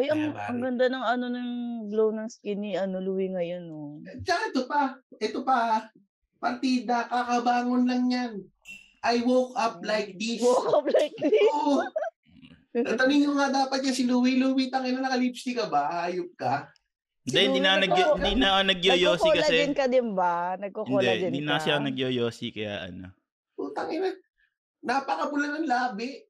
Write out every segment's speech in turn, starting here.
Ay, ang, Kaya, ang ganda ng ano ng glow ng skin ni ano, Louie ngayon, oh. Tsaka ito pa, ito pa, partida, kakabangon lang yan. I woke up like this. Woke up like this. Oo. Tatanungin nyo nga dapat yan si Louie. Louie, tangin na naka-lipstick ka ba? Ayop ka. Hindi, hindi na, nag, hindi na nagyoyosi kasi. Nagko-collagen ka din ba? Hindi, Nagko-collagen hindi ka? na siya nagyoyosi kaya ano. Putang ina. Napakabula ng labi.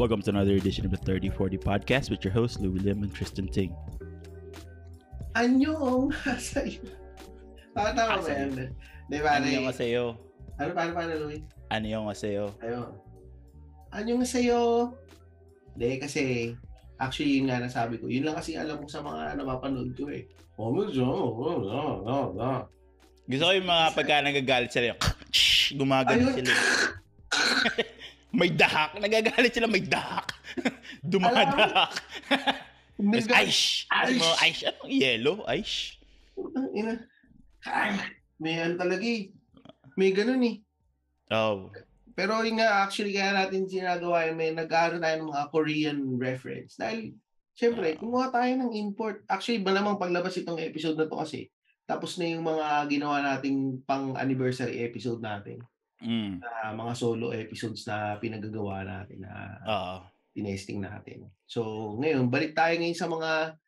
Welcome to another edition of the 3040 podcast with your hosts Louis Lim and Tristan Ting. Anyong sa'yo. Pakatawa ba Sa'yo. yan? Di ba? Ano yung sa'yo? Ano, paano, paano, Louie? Yung sa'yo? Ayun. Anyong sa'yo? Hindi, kasi actually yun nga nasabi ko. Yun lang kasi alam ko sa mga napapanood ko eh. Oh, medyo, oh, oh, oh, oh. Gusto ko yung mga pagka nagagalit sila yung gumagano Ayun. sila. may dahak. Nagagalit sila may dahak. Dumadahak. Tapos Nag- ice. Ano ice? Anong yellow? Ice? Putang ina. Ay, may ano talaga eh. May ganun eh. Oh. Pero yun nga, actually, kaya natin sinagawa yun, may nag-aaral tayo ng mga Korean reference. Dahil, syempre, kumuha tayo ng import. Actually, ba namang paglabas itong episode na to kasi, tapos na yung mga ginawa nating pang-anniversary episode natin. Mm. na mga solo episodes na pinagagawa natin na Oo. tinesting natin. So, ngayon, balik tayo ngayon sa mga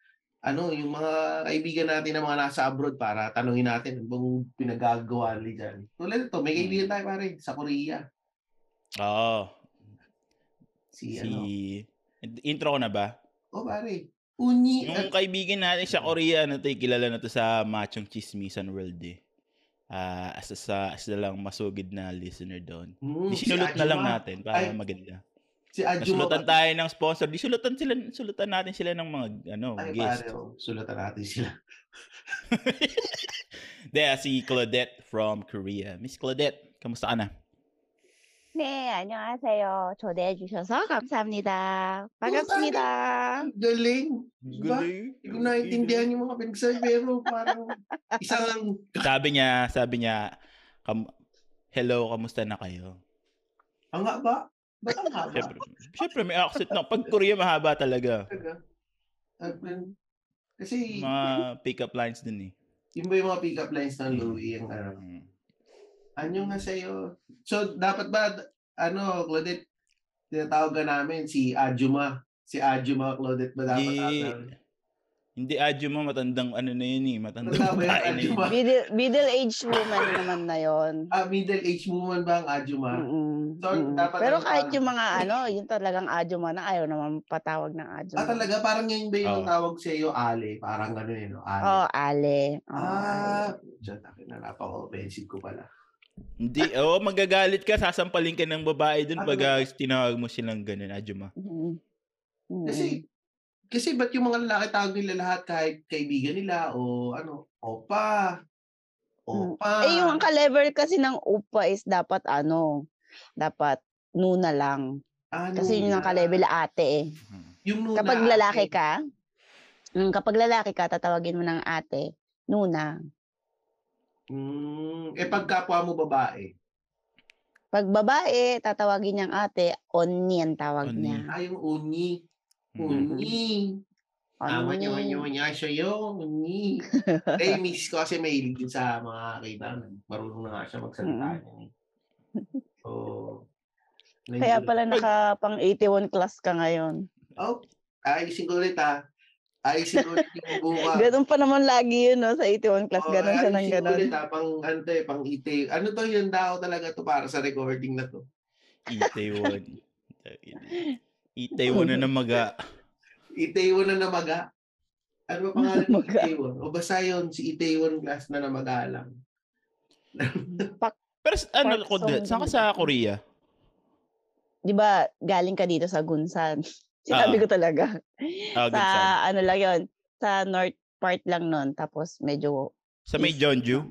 ano, yung mga kaibigan natin na mga nasa abroad para tanungin natin ano bang pinagagawa nila dyan. Tulad ito, may kaibigan tayo pare sa Korea. Oo. Si, Si... ano, Intro ko na ba? oh pare, Unyi. Yung kaibigan natin sa Korea, ano to, eh, kilala na to sa Machong Chismisan World eh. Ah, as sa as na lang masugid na listener doon. Hmm, Di si na lang natin para Ay, maganda. Si Ajuma. Nasulutan tayo ng sponsor. Di sulutan sila, sulutan natin sila ng mga ano, Ay, guest. pare, oh, sulatan natin sila. There, si Claudette from Korea. Miss Claudette, kamusta ka na? 네, 안녕하세요. 초대해 주셔서 감사합니다. 반갑습니다. Ang Galing. Diba? Hindi ko naintindihan yung mga pinagsabi, pero parang isang Sabi niya, sabi niya, kam- hello, kamusta na kayo? ang haba. Ba't ang haba? Siyempre, siyempre may accent na. Pag Korea, mahaba talaga. Talaga. Sabi- Kasi, Mga pick-up lines din eh. yun ba yung mga pick-up lines ng Louie? Yung ano, Mm. ano nga sa'yo? So, dapat ba, ano, Claudette, tinatawag ka namin si Ajuma. Si Ajuma, Claudette ba dapat Di, hindi mo, matandang ano na yun eh. Matandang Matanda ba yung babae na yun. Ajuma? Middle, middle-aged woman naman na yon. Ah, middle-aged woman ba ang Ajuma? Mm-mm, So, mm-mm. dapat Pero ano kahit yung mga ano, yung talagang adjuma na ayaw naman patawag ng adjuma. Ah, talaga? Parang yun ba yung Oo. tawag sa iyo, Ale? Parang gano'n yun, no? Ale. Oh, ale. Oh, Ah, dyan, takin na napaka-offensive ko pala. Hindi, oh, magagalit ka, sasampalin ka ng babae dun Ah, pag ah, tinawag mo silang ganun, adyo mo. Mm. Mm. Kasi, kasi ba't yung mga lalaki tawag nila lahat kahit kaibigan nila o ano, opa, opa. Eh, yung ang ka-level kasi ng upa is dapat ano, dapat nuna lang. ano Kasi yun ang ka-level ate eh. Yung nuna, Kapag lalaki ate. ka, mm, kapag lalaki ka, tatawagin mo ng ate, nuna. Mm, eh pag kapwa mo babae, Pag babae, tatawagin niyang ate, onni ang tawag Onni. niya. ay yung uni. Uni. Tama niya, Onni. niya, niya siya yung uni. eh, miss ko kasi mahilig din sa mga kaibigan. Marunong na nga siya magsalita Mm. niyan eh. So, Kaya pala naka pang 81 class ka ngayon. Oh, ayusin ko ulit ha. Ko ulit yung buka. Ganun pa naman lagi yun, no? Sa 81 class, Oo, ganun siya ng ganun. ulit ha. Pang, ano eh, pang ite. Ano to yun daw talaga to para sa recording na to. Itaewon. Itaewon na namaga. Itaewon na namaga. Ano ba pangalan ng. Itaewon? O basta yun, si Itaewon class na namaga lang. Pero s- ano, Park saan ka sa Korea? Di ba, galing ka dito sa Gunsan. Sinabi ko talaga. Ah, sa, Gunsan. ano lang yun, sa north part lang nun. Tapos medyo, Sa may. Jeonju?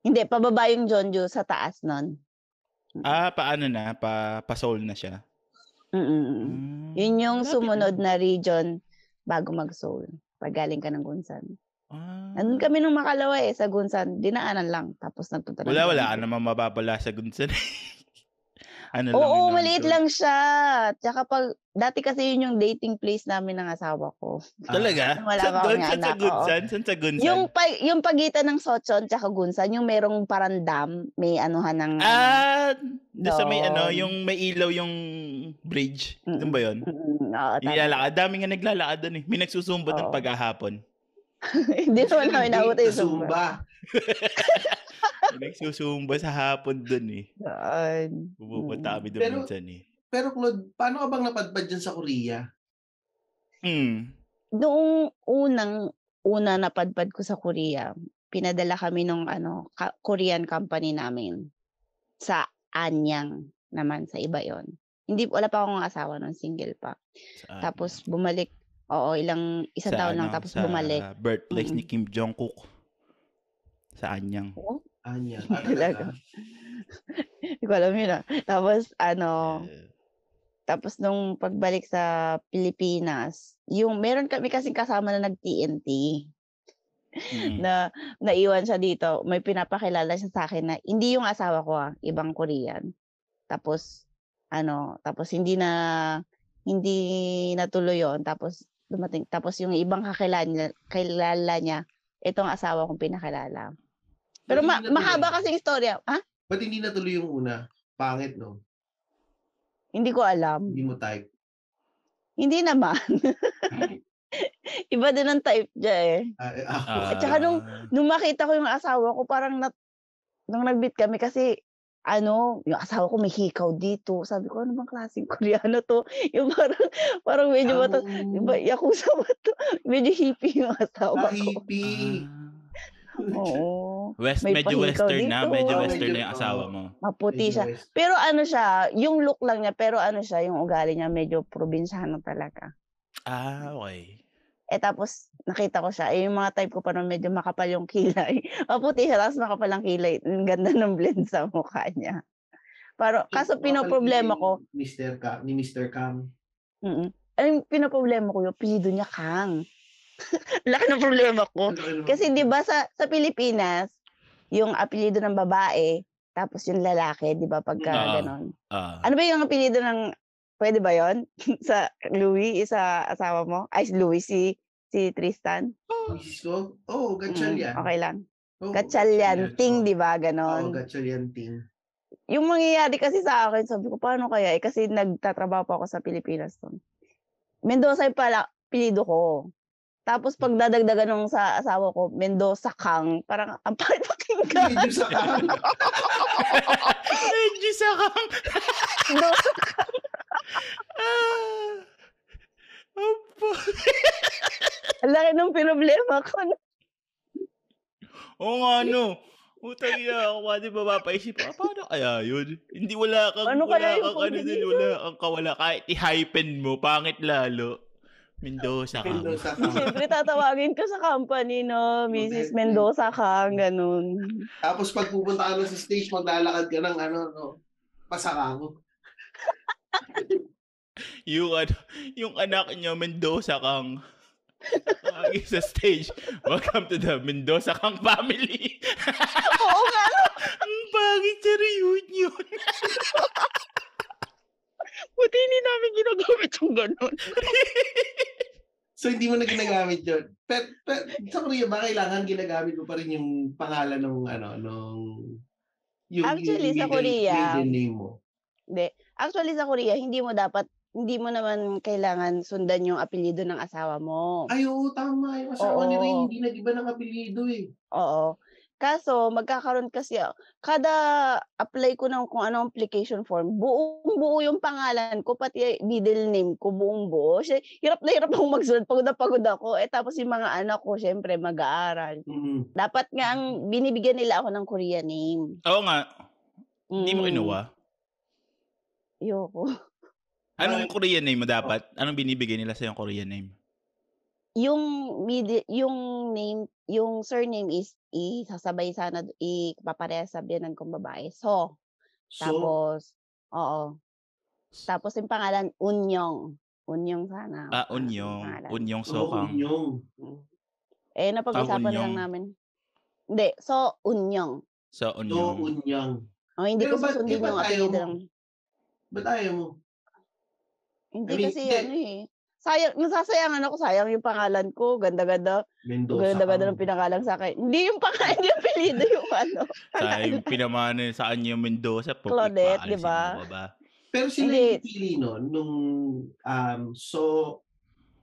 hindi, pababa yung Jeonju sa taas nun. Ah, paano na? Pa, pa Seoul na siya? Mm-mm. Mm, Yun yung sumunod na region bago mag-Seoul. Pag galing ka ng Gunsan. Ah. Nandun kami nung makalawa eh, sa Gunsan. Dinaanan lang. Tapos nagpunta na Wala, wala dito. naman mapapala sa Gunsan. ano lang Oo, yun maliit nandun. lang siya. Tsaka pag, dati kasi yun yung dating place namin ng asawa ko. Talaga? Wala Saan pa doon? Saan sa. Gunsan? Saan sa Gunsan? Yung, pa, yung pagitan ng Sochon tsaka Gunsan, yung merong parang dam, may anuhan ng... Ah, doon sa may ano, yung may ilaw yung bridge. Doon ba yun? Mm, oo, tama. Nilalakad. Dami nga naglalakad doon eh. May nagsusumba doon Oo. paghahapon. Hindi naman namin naabot yung Zumba. Nagsusumba sa hapon doon eh. Yun. Pupunta kami doon Pero- minsan eh. Pero Claude, paano ka bang napadpad dyan sa Korea? Hmm. Noong unang una napadpad ko sa Korea, pinadala kami nung ano, ka- Korean company namin sa Anyang naman sa iba yon. Hindi wala pa akong asawa noon, single pa. Saan? Tapos bumalik, oo, ilang isang Sa taon lang ano, tapos sa bumalik. birthplace ni Mm. Kim Jong-kook. Sa Anyang. Oo, Anya. Ah, Talaga. Hindi ko alam yun ah. Tapos ano, Eh, tapos nung pagbalik sa Pilipinas, yung meron kami kasing kasama na nag-TNT. mm. na naiwan siya dito, may pinapakilala siya sa akin na hindi yung asawa ko ah, ibang Korean. Tapos ano, tapos hindi na hindi natuloy yon tapos dumating tapos yung ibang kakilala niya, kilala niya itong asawa kong pinakilala. Pero ma- mahaba kasi istorya. Ha? Ba't hindi natuloy yung una? Pangit, no? Hindi ko alam. Hindi mo type. Hindi naman. Iba din ang type niya eh. Ah, eh, ako. At saka nung- Ah, nung makita ko yung asawa ko, parang nat, nung nag-meet kami kasi, ano, yung asawa ko may hikaw dito. Sabi ko, ano bang klaseng Koreano to? Yung parang, parang medyo ba to? Yakuza ba to? Medyo hippie yung asawa Ah, ko. hippie. ah. Oo. West, May medyo western na. dito. Medyo Oh, western medyo- na yung asawa mo. Maputi Medyo siya. west. Pero ano siya, yung look lang niya, pero ano siya, yung ugali niya medyo probinsyano talaga. Ah, okay. Eh tapos, nakita ko siya, eh, yung mga type ko pa noon medyo makapal yung kilay. Maputi siya, tapos makapal ang kilay. Ang ganda ng blend sa mukha niya. Pero, kaso Baka pinoproblema ko, Mr. Ka, ni Mr. Kang. Mm. Ang pinoproblema ko, yung apelyido niya Kang. Laki ng problema ko. Kasi 'di ba sa sa Pilipinas, yung apelyido ng babae, tapos yung lalaki, 'di ba pagka Oo. ganon. Ah. Ano ba yung apelyido ng pwede ba 'yon? sa Louis, isa asawa mo? Ay, si Louis si si Tristan. Oo, oh, Mm, Gatchalian. okay lang. Oh, Gatchalyanting, 'di ba? Ganon. Gatchalianting. yung mangyayari kasi sa akin, sabi ko, paano kaya? Eh, kasi nagtatrabaho pa ako sa Pilipinas. To. Mendoza yung pala, pilido ko. Tapos pag dadagdagan nung sa asawa ko, Mendoza Kang, parang ang pangit pakinggan. Medyo sa Kang. Medyo sakang. Mendoza ah. Opo. Ang laki ng problema ko. Oo nga, no. Utang ina ako, di ba mapaisip, ah, paano kaya yun? Hindi wala kang, Ano wala kaya yung kang, ano din, wala kang kawala. Kahit i-hypen mo, pangit lalo. Mendoza ka. Mendoza Kang. Siyempre tatawagin ko sa company, no? Mrs. Mendoza Kang, ganun. Tapos pag pupunta ka na sa stage, maglalakad ka ng ano, no, pasakang. Yung, ano, yung anak niya, Mendoza kang Tawagin sa stage. Welcome to the Mendoza Kang family. Oo nga, no? Ang pangit sa reunion. Buti hindi namin ginagamit yung ganun. So, hindi mo na ginagamit yun. Pero, pero sa Korea ba, kailangan ginagamit mo pa rin yung pangalan ng, ano, nung, yung, Actually, sa middle- Korea, name mo. Hindi. Actually, sa Korea, hindi mo dapat, hindi mo naman kailangan sundan yung apelyido ng asawa mo. Ay, oo, tama. Yung asawa Oo. ni Ray, hindi nag-iba ng apelyido eh. Oo. Kaso, magkakaroon kasi, ah, kada apply ko ng kung anong application form, buong buo yung pangalan ko, pati middle name ko, buong buo. Siya, hirap na hirap akong magsulat, pagod na pagod ako. Eh, tapos yung mga anak ko, syempre, mag-aaral. Mm. Dapat nga, ang binibigyan nila ako ng Korean name. Oo nga. Hindi mo Mm. kinuha. Ayoko. Anong? Korean name mo dapat? Anong binibigay nila sa yung Korean name? Yung middle, yung name, yung surname is isasabay sana, ipaparehas sa biyanan kong babae. So, So, Tapos, oo. Tapos yung pangalan, Unyong. Unyong sana. Ah, Unyong. pangalan. Unyong oo, Sokang. Unyong. Mm. Eh, napag-usapan na lang Unyong. namin. Hindi, So Unyong. So, So, Unyong. unyang. Oh, hindi Pero ko susundin eh, ba't yung ayaw apelyido mo? ng... Ba't ayaw mo? Hindi I mean, kasi hindi. ano eh. Sayang, nasasayangan ako, sayang yung pangalan ko. Ganda-ganda. Mendoza. Ganda-ganda ng pinangalan sa akin. Hindi yung pangalan, yung apelyido yung ano. Sayang pinamana sa kanya yung Mendoza. po, Claudette, di ba? Pero sila Hindi. yung pipili nun, nung um, so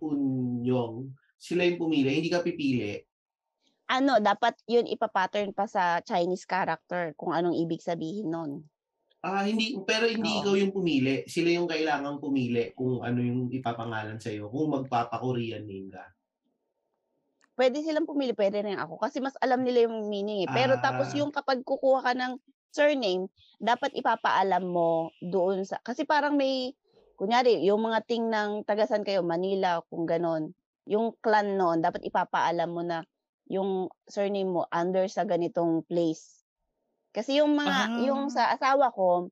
unyong, sila yung pumili, hindi ka pipili. Ano, dapat yun ipapattern pa sa Chinese character kung anong ibig sabihin nun. Ah, hindi, pero hindi Oo. ikaw yung pumili. Sila yung kailangang pumili kung ano yung ipapangalan sa iyo, kung magpapa-Korean name ka. Pwede silang pumili, pwede rin ako. Kasi mas alam nila yung meaning eh. Pero tapos Ah. yung kapag kukuha ka ng surname, dapat ipapaalam mo doon sa... Kasi parang may, kunyari, yung mga ting ng tagasan kayo, Manila, kung ganon. Yung clan noon, dapat ipapaalam mo na yung surname mo under sa ganitong place. Kasi yung mga, Ah. yung sa asawa ko,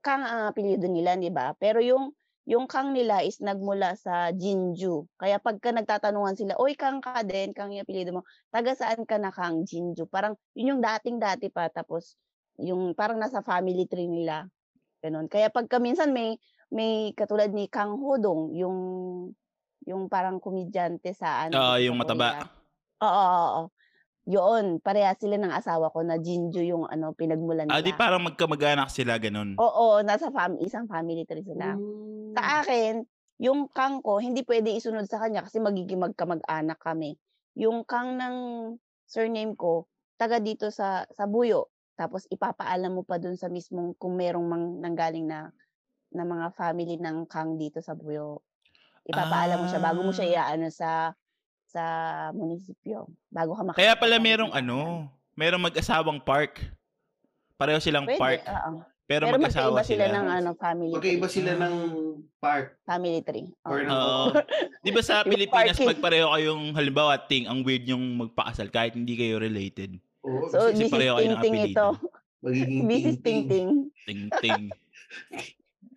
Kang ang apelyido nila, di ba? Pero yung yung Kang nila is nagmula sa Jinju. Kaya pagka nagtatanungan sila, Oy, Kang ka din, Kang yung apelyido mo. Taga saan ka na Kang Jinju? Parang yun yung dating-dati pa. Tapos yung parang nasa family tree nila. Ganun. Kaya pagka minsan may may katulad ni Kang Hodong, yung yung parang komedyante sa ano. Oo, dito sa yung mataba. Oo, oo, oo. Yun, pareha sila ng asawa ko na Jinju yung ano pinagmulan nila. Ah, di parang magkamag-anak sila, ganun. Oo, nasa fam isang family tree sila. Mm. Sa akin, yung kang ko, hindi pwede isunod sa kanya kasi magiging magkamag-anak kami. Yung kang ng surname ko, taga dito sa sa Buyo. Tapos ipapaalam mo pa dun sa mismong kung merong mang, nanggaling na na mga family ng kang dito sa Buyo. Ipapaalam mo siya bago mo siya Ah. iaano sa sa munisipyo. Bago ka Kaya makarating pala merong ano, merong mag-asawang park. Pareho silang Pwede, park. oo. Pero, Pero mag-asawa magkaiba sila sila. ng ano, family Magkaiba tree. sila ng part. Family tree. Or Oo. ng- Oo. Di ba sa Yung Pilipinas, pag pareho kayong, halimbawa, ting, ang weird yung magpakasal kahit hindi kayo related. Oo, So, kasi this is pareho kayo ng ting-ting apelyido. ito. magiging This is ting-ting. ting-ting. Ting, ting.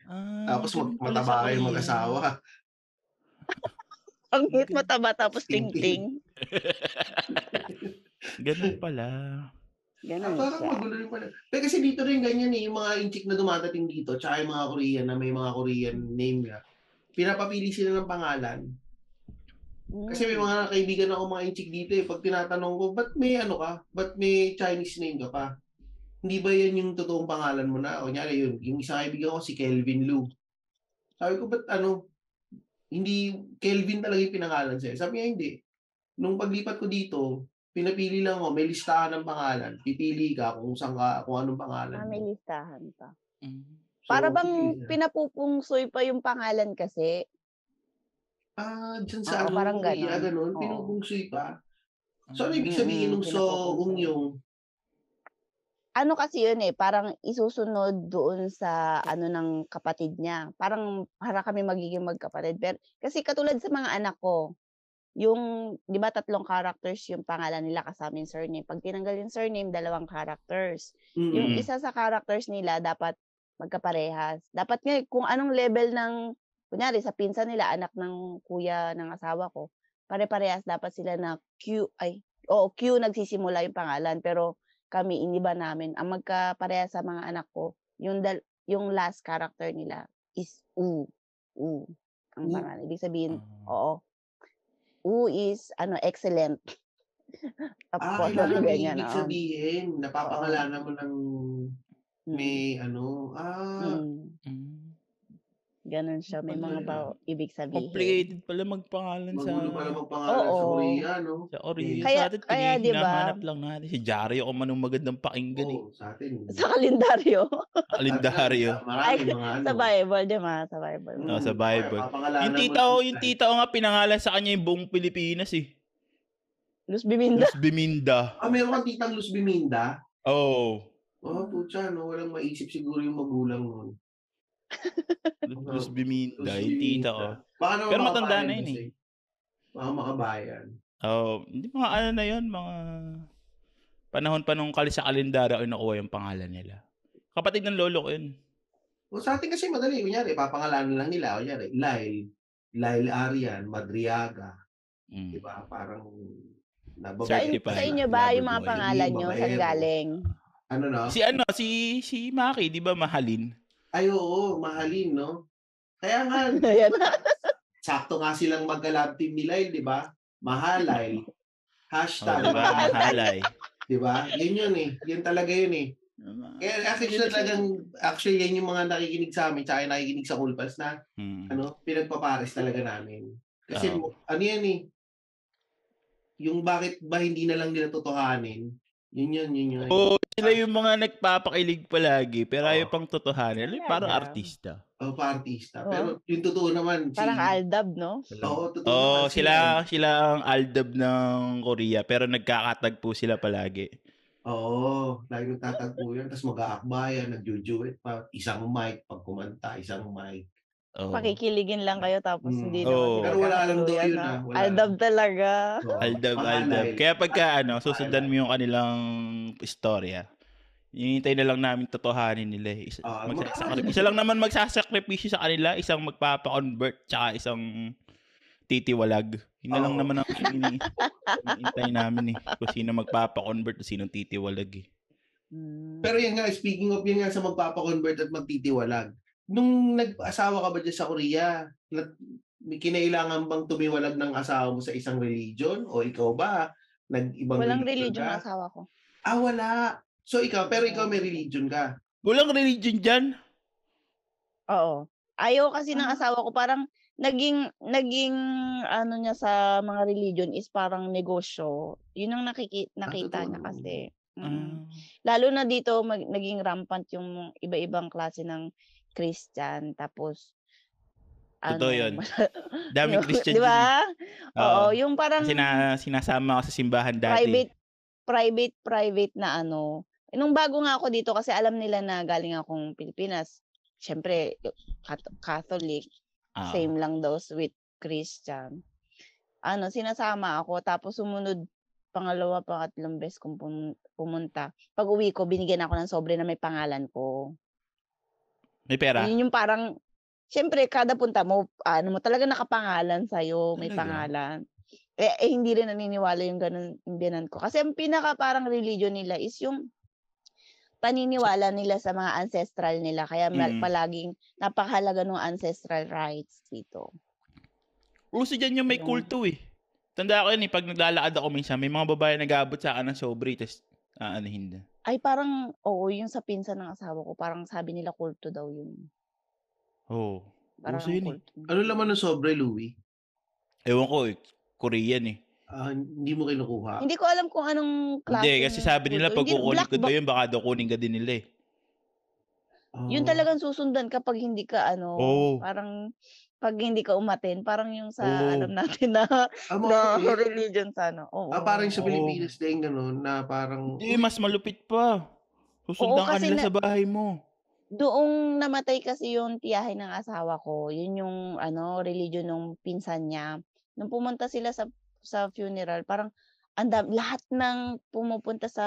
Ah, Tapos mag- mataba Korea. mag-asawa. Ang hit mataba tapos Ting-ting. Ganun pala. Ah, Ganun parang siya. magulo rin pala. Pero kasi dito rin ganyan eh, yung mga inchik na dumadating dito, tsaka yung mga Korean na may mga Korean name nga. Pinapapili sila ng pangalan. Kasi may Mm. mga kaibigan ako mga inchik dito eh. Pag tinatanong ko, ba't may ano ka? Ba't may Chinese name ka pa? Hindi ba yan yung totoong pangalan mo na? O nyari yun, yung isang kaibigan ko si Kelvin Lu. Sabi ko, ba't ano? Hindi, Kelvin talaga yung pinangalan sa'yo. Sabi niya, hindi. Nung paglipat ko dito, pinapili lang ako, may listahan ng pangalan. Pipili ka kung saan ka, kung anong pangalan Ah, may listahan pa. Mm. So, Para bang ka. pinapupungsoy pa yung pangalan kasi. Ah, dyan sa ano, parang Korea, ganon. ganun, Oo. pinupungsoy pa. So, ano ibig sabihin nung so, pinupupungsoy. ung yung, Ano kasi yun eh, parang isusunod doon sa ano ng kapatid niya. Parang para kami magiging magkapatid. Pero, kasi katulad sa mga anak ko, yung, di ba tatlong characters yung pangalan nila kasama yung surname. Pag tinanggal yung surname, dalawang characters. Mm. Yung isa sa characters nila dapat magkaparehas. Dapat nga kung anong level ng kunyari sa pinsan nila anak ng kuya ng asawa ko, pare-parehas dapat sila na Q ay oo Q nagsisimula yung pangalan pero kami iniba namin ang magkaparehas sa mga anak ko yung dal, yung last character nila is U. U. Ang U? pangalan. Ibig sabihin, Ah. oo. U is ano excellent. Ah, Tapos kailangan may ganyan. ibig sabihin. Napapangalanan mo ng Mm. may ano. Ah, Mm. Ganun siya. May mga Pala. ba ibig sabihin. Complicated pala magpangalan sa... magulo pala magpangalan sa Oo. Korea, no? Sa Korea. Kaya- sa atin, kaya, kaya, di ba? hinahanap lang natin. Si Jario kung manong magandang pakinggan eh. Oo, sa atin. Sa kalendaryo. Kalendaryo. Ay, mga ano. sa Bible, di ba? Sa Bible. Mm, Oo, sa Bible. papangalanan Yung mo tita ko, yung eh. tita ko nga pinangalan sa kanya yung buong Pilipinas eh. Luz Biminda. Luz Biminda. Ah, meron kang titang Luz Biminda? Oh. Oh, putya, no? Walang maisip siguro yung magulang nun. Luz Biminda, Luz yung tita ko. Baka naman Pero matanda na yun kasi. Baka makabayan. Oh, hindi mga ano na yun, mga panahon pa nung kali sa kalendaryo ay nakuha yung pangalan nila. Kapatid ng lolo ko yun. O sa atin kasi madali. Kunyari, papangalanan lang nila. Kunyari, Lyle. Lyle Arian, Madriaga. Mm. Di ba? Parang Sa, in- Certified sa inyo ba yung mga pangalan nyo? Saan galing? Ano no? Si ano, si si Maki, 'di ba mahalin? Ay, oo, mahalin, no? Kaya nga, sakto nga silang magka-love team ni Lyle, di ba? Mahalay. Oh, Hashtag, 'di ba? Mahalay. di ba? Yun yun eh. Yun talaga yun eh. Kaya actually talagang, actually yan yung mga nakikinig sa amin, tsaka nakikinig sa Cool Pals na, Hmm. ano, pinagpapares talaga namin. Kasi, Oo. ano yan eh, yung bakit ba hindi na lang nila totohanin, yun yun, yun yun. Oo, sila yung mga nagpapakilig palagi, pero ayaw Oo. pang totohanan. Alam, Parang Talaga. artista. Oh, pa-artista. Oo. Pero yung totoo naman, Parang si, Aldab, no? Oo, totoo Oo, naman sila sila ang aldab ng Korea, pero nagkakatagpo sila palagi. Oo, lagi nagtatagpo yan. Tapos mag-aakbayan, nagjujuit pa. Isang mic pag kumanta, isang mic. Oo. Pakikiligin lang kayo tapos Mm. hindi Oo. naman sila Pero wala lang daw yun, no? ah. Wala Aldab talaga. Oo, Aldab, aldab. Kaya pagka ano, susundan mo yung kanilang istorya, hinihintay na lang namin totohanin nila. eh. Isa, Ah, magsasakri- isa lang naman magsasakripisyo sa kanila, isang magpapa-convert, tsaka isang titiwalag. Yun na lang Oo. naman ang ini- hinihintay namin eh. Kung sino magpapa-convert at sino titiwalag eh. Mm. Pero yan nga, speaking of yan nga sa magpapakonvert at magtitiwalag, nung nag-asawa ka ba dyan sa Korea, na- may kinailangan bang tumiwalag ng asawa mo sa isang religion? O ikaw ba, nag-ibang Walang religion ka? ang asawa ko. Ah, wala. So ikaw, pero ikaw may religion ka. Walang religion dyan. Oo. Ayaw kasi ng Ah. asawa ko parang naging naging ano niya sa mga religion is parang negosyo. Yun ang nakiki, nakita totoo niya naman. kasi. Mm. Ah. Lalo na dito mag, naging rampant yung iba-ibang klase ng Christian tapos Totoo yun. yung- Daming Christian Di dyan eh. ba? Oo, Oo. yung parang Kasi na, sinasama ako sa simbahan dati. private private private na ano. Nung bago nga ako dito kasi alam nila na galing akong Pilipinas. Siyempre, cat- Catholic, Ah. same lang daw with Christian. Ano, sinasama ako tapos sumunod pangalawa, pangatlong beses kong pum- pumunta. Pag uwi ko, binigyan ako ng sobre na may pangalan ko. May pera. Yun yung parang, syempre, kada punta mo, ano mo, talaga nakapangalan sa'yo, may Talaga? pangalan. Eh, eh, hindi rin naniniwala yung ganun yung binan ko. Kasi ang pinaka parang religion nila is yung paniniwala nila sa mga ancestral nila. Kaya Mm. palaging napakahalaga ng ancestral rights dito. Uso dyan yung may kulto eh. Tanda ko yun eh, pag naglalakad ako minsan, may mga babae nag-aabot sa akin ng sobre, tapos aanahin na. Ay, parang, oo, yung sa pinsan ng asawa ko, parang sabi nila kulto daw yun. Oo. Parang Uso yun eh. kulto. Ano laman ng sobre, Louie? Ewan ko eh, Korean eh. Ah, hindi mo kinukuha. Hindi ko alam kung anong klase. Hindi, kasi sabi nila pag kukunin ko daw yun. yun, baka daw kunin ka din nila eh. Yun Oh. talagang susundan kapag hindi ka ano, Oo. parang pag hindi ka umaten, parang yung sa Oo. alam natin na, Ah, na mga- religion sa ano. Oo. Ah, parang sa Oo. Pilipinas din ganun na parang Hindi, mas malupit pa. Susundan ka kasi nila na- sa bahay mo. Doong namatay kasi yung tiyahin ng asawa ko, yun yung ano, religion ng pinsan niya. Nung pumunta sila sa sa funeral, parang andam lahat ng pumupunta sa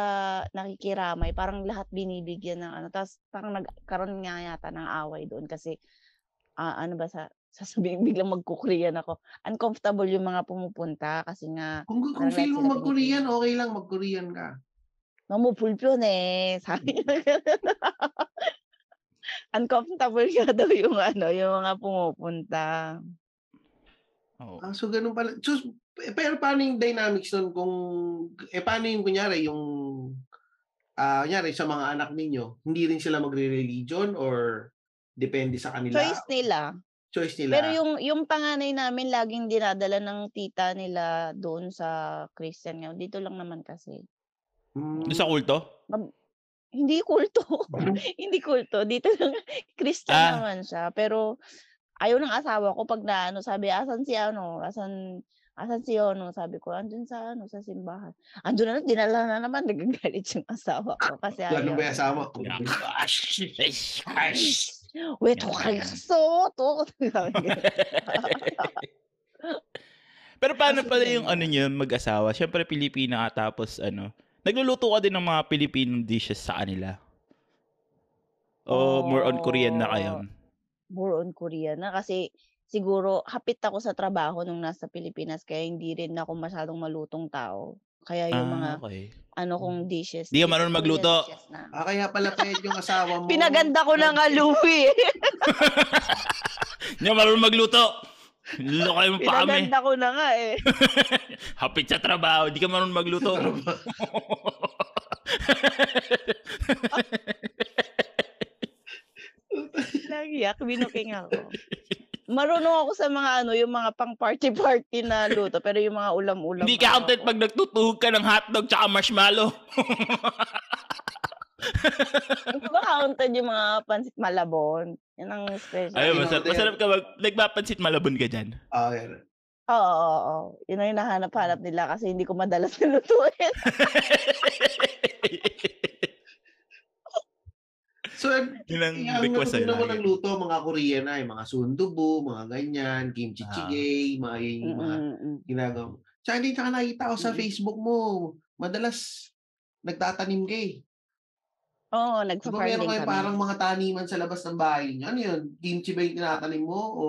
nakikiramay, parang lahat binibigyan ng ano, tapos parang nagkaroon nga yata ng away doon kasi ah, ano ba sa sasabihin biglang magko-Korean ako. Uncomfortable yung mga pumupunta kasi nga kung, kung Parang feel lahat mo sila mag-Korean, okay lang mag-Korean ka. 너무 불편해. 사비 uncomfortable ka daw yung ano, yung mga pumupunta. Oo. Ah, so ganun pala. So, eh, pero paano yung dynamics nun kung, eh paano yung kunyari, yung, ah, kunyari sa mga anak ninyo, hindi rin sila magre-religion or depende sa kanila? Choice nila. Choice nila. Pero yung yung panganay namin laging dinadala ng tita nila doon sa Christian ngayon. Dito lang naman kasi. Mm, sa kulto? Hindi kulto. Hindi kulto. Dito lang Christian Ah. naman siya. Pero ayaw ng asawa ko pag na ano, sabi, asan si ano, asan asan si ano, sabi ko, andun sa ano, sa simbahan. Andun na, dinala na naman, nagagalit yung asawa ko kasi ayaw. Lalo ba yung asawa? 왜 도가겠어? 또 sabi ganun. Pero paano Kaso pala ganun. yung ano nyo, mag-asawa? Siyempre, Pilipina ka tapos ano, nagluluto ka din ng mga Filipino dishes sa kanila? O more on Korean na kayo? more on Korean na kasi siguro hapit ako sa trabaho nung nasa Pilipinas kaya hindi rin ako masyadong malutong tao. Kaya yung mga Ah, okay. ano kong dishes. Di ka marunong magluto? dishes na. Ah, kaya pala pwede yung asawa mo. Pinaganda ko na nga, Louie. Hindi ka marunong magluto. Lukay mo pa kami. Pinaganda ko na nga eh. Hapit sa trabaho. Di ka marunong magluto. Nagyak, binuking ako. Marunong ako sa mga ano, yung mga pang party-party na luto, pero yung mga ulam-ulam. Hindi ka content pag nagtutuhog ka ng hotdog tsaka marshmallow. Hindi ba counted yung mga pansit malabon? Yan ang special. Ayun, Ayun, masarap, masarap ka mag... Nagpapansit malabon ka dyan. Ah, yan. Oo, oo, oo. Yun ang hinahanap-hanap nila kasi hindi ko madalas nilutuin. So, Yun ang ang request sa'yo natutunan ko lagi. ng luto, mga Korean na, yung mga sundubu, mga ganyan, kimchi Ah. jjigae, mga yun yung mga ginagawa. Tsaka hindi tsaka nakita ko sa. Facebook mo, madalas nagtatanim ka eh. Oo, Diba nagpa-farm meron din kayo kami. parang mga taniman sa labas ng bahay niyo? Ano yun? Kimchi ba yung tinatanim mo? O...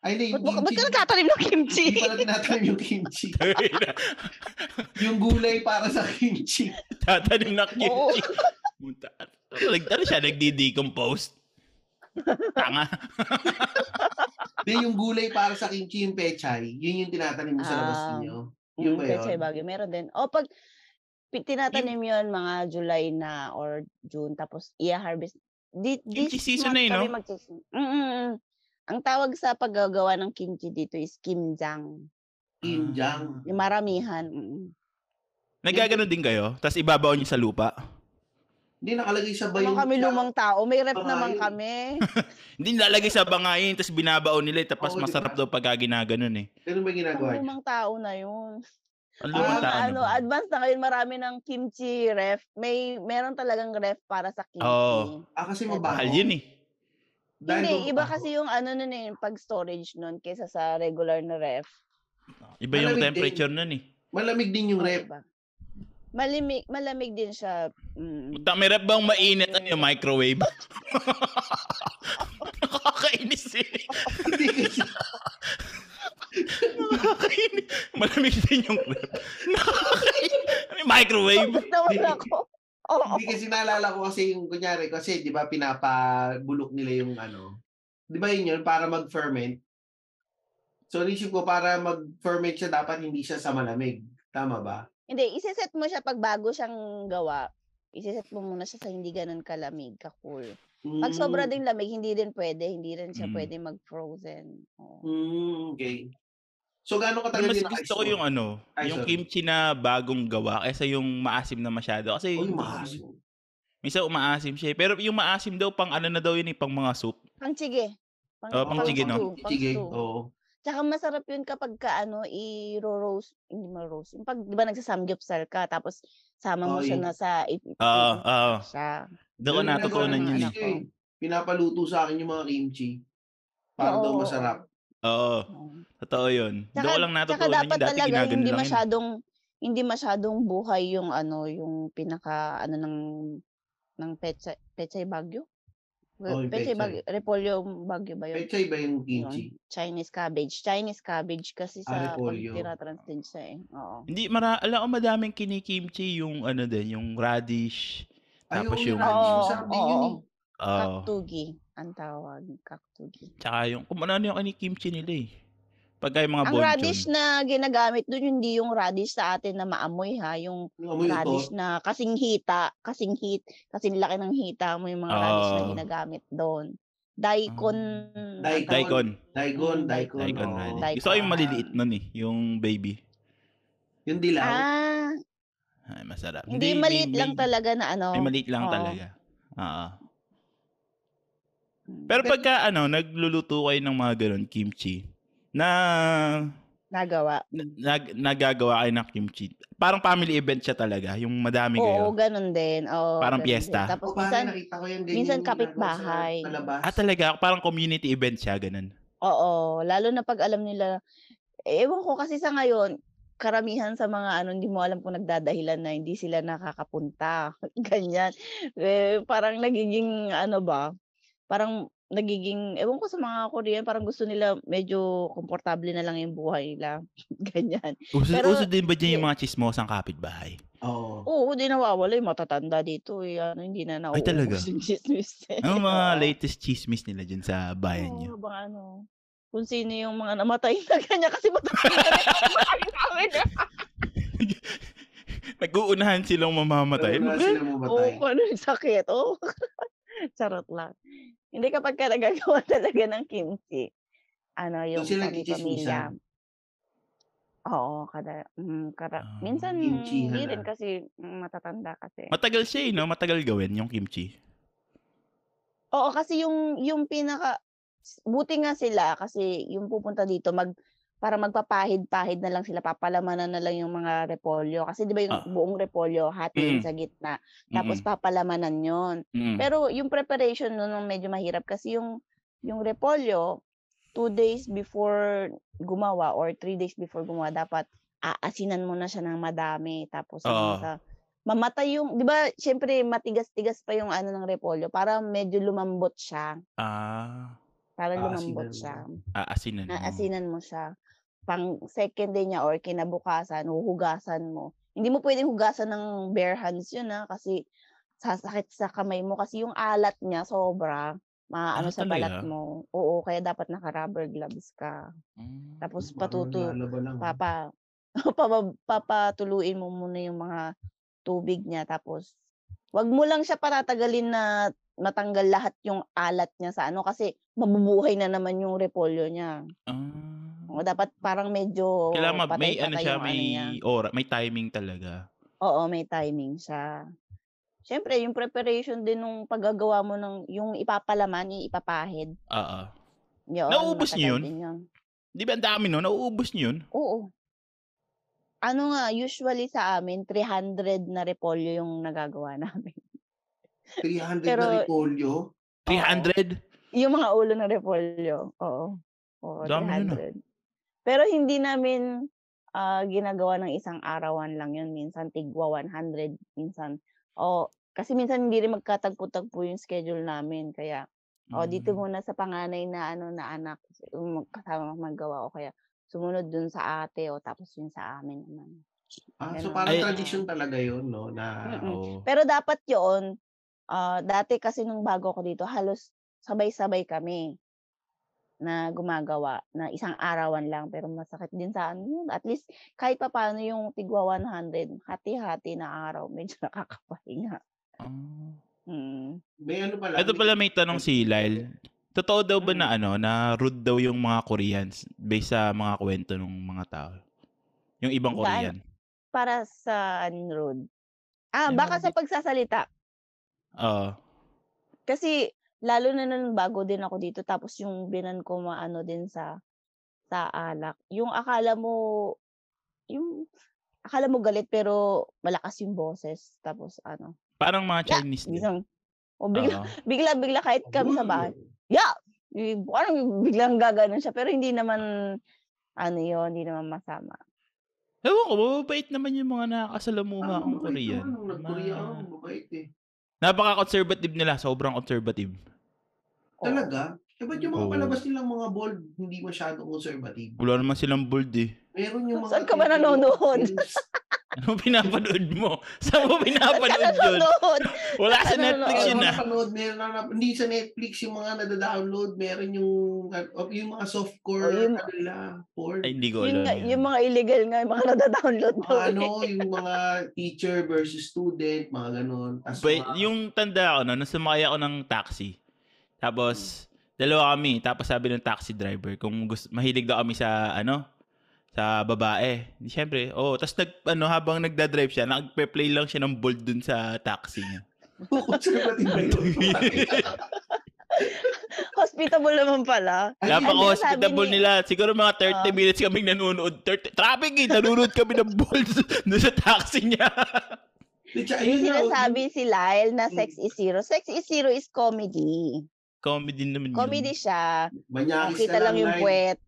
Ay, hindi. Ba't, ba't, ka nagtatanim ng kimchi? hindi pala tinatanim yung kimchi. yung gulay para sa kimchi. Tatanim na Oo. kimchi. Munta. Nag, ano siya, nagdi-decompose. Tanga. Hindi, yung gulay para sa kimchi, yung pechay, yun yung tinatanim mo sa labas Ah. ninyo. Yung Mm, ba Pechay yun? Baguio, meron din. O pag pi- tinatanim yun mga July na or June tapos i-harvest. Di, Kimchi season na yun, kami no? magsis- Mm, mm, mm. Ang tawag sa paggagawa ng kimchi dito is kimjang. Kimjang. Yung maramihan. mm. Nagaganon din kayo? Tapos ibabaw niyo sa lupa? Hindi nakalagay sa bayo. Naman kami lumang tao. May rep Babae. naman kami. Hindi nilalagay sa bangayin, tapos binabaon nila, eh, tapos Oo, di masarap ba? daw pagka ginaganon eh. Ba Ang ginagawa niyo? lumang tao na yun. Ang lumang Yung tao ano, advance na ngayon marami ng kimchi ref. May meron talagang ref para sa kimchi. Oo. Ah, kasi mabaho. Mahal yun eh. Dahil Hindi, iba kasi yung ano nun eh, pag storage nun kaysa sa regular na ref. Iba yung Malamig din. temperature nun eh. Malamig din yung Oo, rep. diba? Malamig, malamig din siya. Mm. Rep bang mainit ano yung microwave? Nakakainis eh. Nakakainis. Malamig din yung rep. Nakakainis. Microwave? Naman Hindi. ako? Oo. hindi kasi naalala ko kasi yung kunyari kasi 'di ba pinapabulok nila yung ano. 'Di ba yun yun para mag-ferment? So inisip ko para mag-ferment siya dapat hindi siya sa malamig. Tama ba? Hindi, isiset mo siya pag bago siyang gawa. Isiset mo muna siya sa hindi ganun kalamig, ka-cool. Pag sobra Mm, ding lamig, hindi din pwede. Hindi rin siya Mm. pwede mag-frozen. Oo. mm, okay. So gaano katagal mas din gusto ko yung ano, Ay, yung sorry. kimchi na bagong gawa kaysa yung maasim na masyado. Kasi Uy, maasim. Minsan umaasim siya eh. Pero yung maasim daw, pang ano na daw yun eh, pang mga soup. Pang chige. Pang, Oo, pang chige, no? pang stew. Oo. Tsaka masarap yun kapag ka ano, i-roast, hindi ma-roast. Yung pag, di ba nagsasamgyupsal ka, tapos sama mo Oo, siya yun. na sa, i- Oo, i- oo. siya. Doon natutunan ng yun eh. anak ko. eh. Pinapaluto sa akin yung mga kimchi. Para daw Oo, masarap. Oo, oo. totoo yun. Doon ko lang Tsaka natutunan yun. dapat Dati talaga hindi lang yun. masyadong, hindi masyadong buhay yung ano, yung pinaka, ano ng, ng pechay, pechay bagyo? Yung pechay bagyo, repolyo bagyo ba yun? Pechay ba yung kimchi? Yun, Chinese cabbage. Chinese cabbage kasi Ah, sa repolyo. tinatranslate siya eh. Oo. Hindi, mara, alam ko madaming kinikimchi yung ano din, yung radish. Ay, Tapos yung, radish. Oo, Masarap din yun eh. Kaktugi. Ang tawag. Kaktugi. tsaka yung, kung ano yung kinikimchi nila eh. Pagka yung mga Ang bonchon. radish na ginagamit doon, hindi yung radish sa atin na maamoy ha. Yung amoy radish ito. na kasing hita, kasing heat, kasing laki ng hita mo yung mga radish na Oo. ginagamit doon. Daikon. Daikon. Daikon. Daikon, daikon. Daikon oo. Daikon. Gusto ko yung maliliit nun eh. Yung baby. Yung dilaw. Ah, Ay, masarap. hindi, may- maliit may- lang talaga na ano. May maliit lang Oo. talaga. Oo. Mm, Pero pagka ano, nagluluto kayo ng mga ganun, kimchi, na Nagawa. nag, nagagawa kayo ng kimchi, parang family event siya talaga, yung madami Oo, kayo. ganun din. Oo, Parang ganun din. piyesta? Tapos O parang minsan, nakita ko yung ganyan. minsan kapitbahay. Ah, talaga? Parang community event siya, ganun. Oo, lalo na pag alam nila, ewan ko kasi sa ngayon, karamihan sa mga ano, hindi mo alam kung nagdadahilan na hindi sila nakakapunta. Ganyan. Eh, parang nagiging ano ba, parang nagiging ewan ko sa mga Korean parang gusto nila medyo komportable na lang yung buhay nila, ganyan. Uso, Pero uso din ba dyan yung mga chismosang kapitbahay? Oo. Oo, 'di nawawala yung matatanda dito, eh, ano hindi na Ay talaga? nauubos yung tsismis, eh, Anong mga latest chismis nila dyan sa bayan niyo? Oo, baka ano, kung sino yung mga namatay na ganyan kasi matatanda na namin, eh. Nag-uunahan silang mamamatay. Ano Nauna ba? sila Oo, mamatay. kung ano yung sakit, oo. Charot lang. Hindi kapagka nagagawa talaga ng kimchi, ano yung sila kami-pamilya nagchichismisan? Oo, kada hmm, kada Ah. minsan Kimchihan hindi rin na. kasi mm, matatanda kasi. Matagal siya eh, no? Matagal gawin yung kimchi. Oo, kasi yung yung pinaka buti nga sila kasi yung pupunta dito mag para magpapahid-pahid na lang sila, papalamanan na lang yung mga repolyo. Kasi 'di ba yung Ah. buong repolyo hatiin Mm. sa gitna, tapos Mm. papalamanan yon. Mm. Pero yung preparation nun medyo mahirap kasi yung yung repolyo, 2 days before gumawa or 3 days before gumawa dapat aasinan mo na siya ng madami tapos Oo. sa mamatay yung 'di ba siyempre matigas-tigas pa yung ano ng repolyo para medyo lumambot siya. Ah, Para Aasinan lumambot siya. aasinan mo. Aasinan mo siya. Pang second day niya or kinabukasan huhugasan mo. Hindi mo puwedeng hugasan ng bare hands yun, ah, kasi sasakit sa kamay mo kasi yung alat niya sobra, Ah, maaano sa balat mo. Oo, kaya dapat naka-rubber gloves ka. Hmm. Tapos patutu ah. papa papa papatuluin mo muna yung mga tubig niya tapos 'wag mo lang siya patatagalin na matanggal lahat yung alat niya sa ano kasi mabubuhay na naman yung repolyo niya. Ah. Oo, dapat parang medyo Kailangan ma may ano siya, ano may niya. ora may timing talaga. Oo, may timing siya. Siyempre yung preparation din nung paggagawa mo ng yung ipapalaman, yung ipapahid. Oo. Yoon, Nauubos niyo yun? yun. 'Di ba ang dami nun? Nauubos niyo yun? Oo. Ano nga, usually sa amin 300 na repolyo yung nagagawa namin. 300 na Pero repolyo? oo. 300? Yung mga ulo ng repolyo, oo. Oo, Dami nun, ah. 300. Pero hindi namin, ah, ginagawa ng isang arawan lang yun, minsan tigwa 100, minsan o kasi minsan hindi rin magkatagpo-tagpo yung schedule namin kaya, "O dito Hmm. muna sa panganay na ano, na anak, yung kasama maggawa o kaya sumunod dun sa ate o tapos yun sa amin naman." Ah, so Gano'n, parang Ay tradisyon talaga yun 'no, na Mm. Oo. Pero dapat yoon, ah, dati kasi nung bago ako dito halos sabay-sabay kami na gumagawa na isang arawan lang pero masakit din sa ano yun, at least kahit papaano yung tigwa 100 hati-hati na araw medyo nakakapahinga. Ah. Mm. may ano pala, may pala may tanong si Lyle. Totoo daw ba na Mm. ano, na rude daw yung mga Koreans based sa mga kuwento ng mga tao? Yung ibang Korean? para saan rude? Ah, Yung baka sa pagsasalita. Oo. Kasi lalo na nung bago din ako dito tapos yung binan ko maano din sa sa alak, yung akala mo yung akala mo galit pero malakas yung boses tapos ano, Parang mga! Chinese din. Biglang o bigla Oo. bigla-bigla kahit kami sa bahay, "Ya!" Eh, parang biglang gaganon siya pero hindi naman ano yun, hindi naman masama. Ewan ko, mababait naman yung mga nakakasalamuha Ah, kong Korean. Ma nag-Korea ako, mabait, eh. Napaka-conservative nila, sobrang conservative. Talaga? Eh, ba't yung mga Oo. palabas nilang mga bold hindi masyadong conservative? Wala naman silang bold, eh. Meron yung mga Saan ka ba nanonood? Ano pinapanood mo? Saan mo pinapanood yun? nanonood? Wala sa Netflix yun, ah. napanood, meron na, hindi sa Netflix yung mga nada-download, meron yung, o, yung mga softcore, yung ano nila, porn. Ay, hindi ko yun alam nga, yung mga illegal nga, yung mga nada-download daw Mga ano, yung mga teacher versus student, mga ganun. Tapos Ba- mga, yung tanda ko, no, nung sumakay ako ng taxi, tapos, dalawa kami, tapos sabi ng taxi driver, kung gusto, mahilig daw kami sa, ano, sa babae. Siyempre, oh, tapos nag, ano, habang nagda-drive siya, nagpe-play lang siya ng bold dun sa taxi niya. Hospitable naman pala. Napaka-hospitable ni nila. Siguro mga 30 Ah. minutes kaming nanonood. 30, traffic eh! Nanonood kami ng bold dun sa taxi niya. Yung sinasabi si Lyle na Mm. Sex is Zero. Sex is Zero is comedy. Comedy naman yun. Comedy siya. O, Manyakis kita lang lang yung puwet.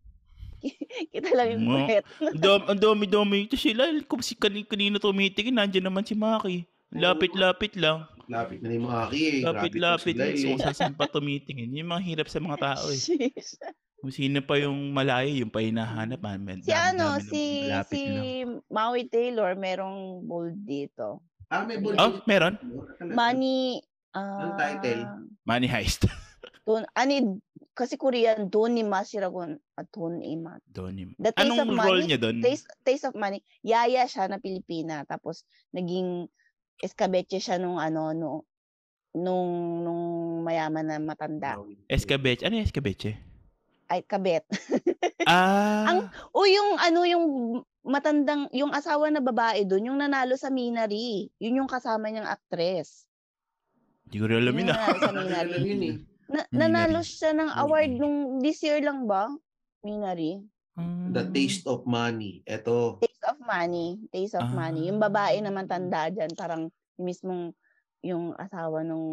kita lang yung Mo. puwet. Ang dami, ang dami, dami. Ito sila, kung si kanina, kanina tumitingin, nandiyan naman si Maki. Lapit-lapit lang. Lapit na ni mga aki eh. Lapit-lapit. Lapit So, saan pa tumitingin? Yung mga hirap sa mga tao eh. Jeez. Kung sino pa yung malayo, yung pa hinahanap. ah, may Si ano, dami-dami ng si si lang. Maui Taylor, merong bold dito. Ah, may ball. Oh, meron? Money, ah, title? Money Heist. Dun, ani, kasi Korean, doon ni Masiragon, at doon ima. Doon The Taste of Anong role Money, niya doon? Taste, Taste of Money, yaya siya na Pilipina. Tapos, naging escabeche siya nung ano, no, nung, nung mayaman na matanda. Escabeche. Ano yung escabeche? Ay, kabet. Ah, o yung ano, yung matandang, yung asawa na babae doon, yung nanalo sa Minari. Yun yung kasama niyang actress. hindi ko rin alam Yun ah. sa Alam Minari. yun eh. Na, nanalo siya ng award nung this year lang ba? Minari. The Taste of Money. Ito. Taste of Money. Taste of Money. Yung babae naman tanda dyan, parang yung mismong yung asawa nung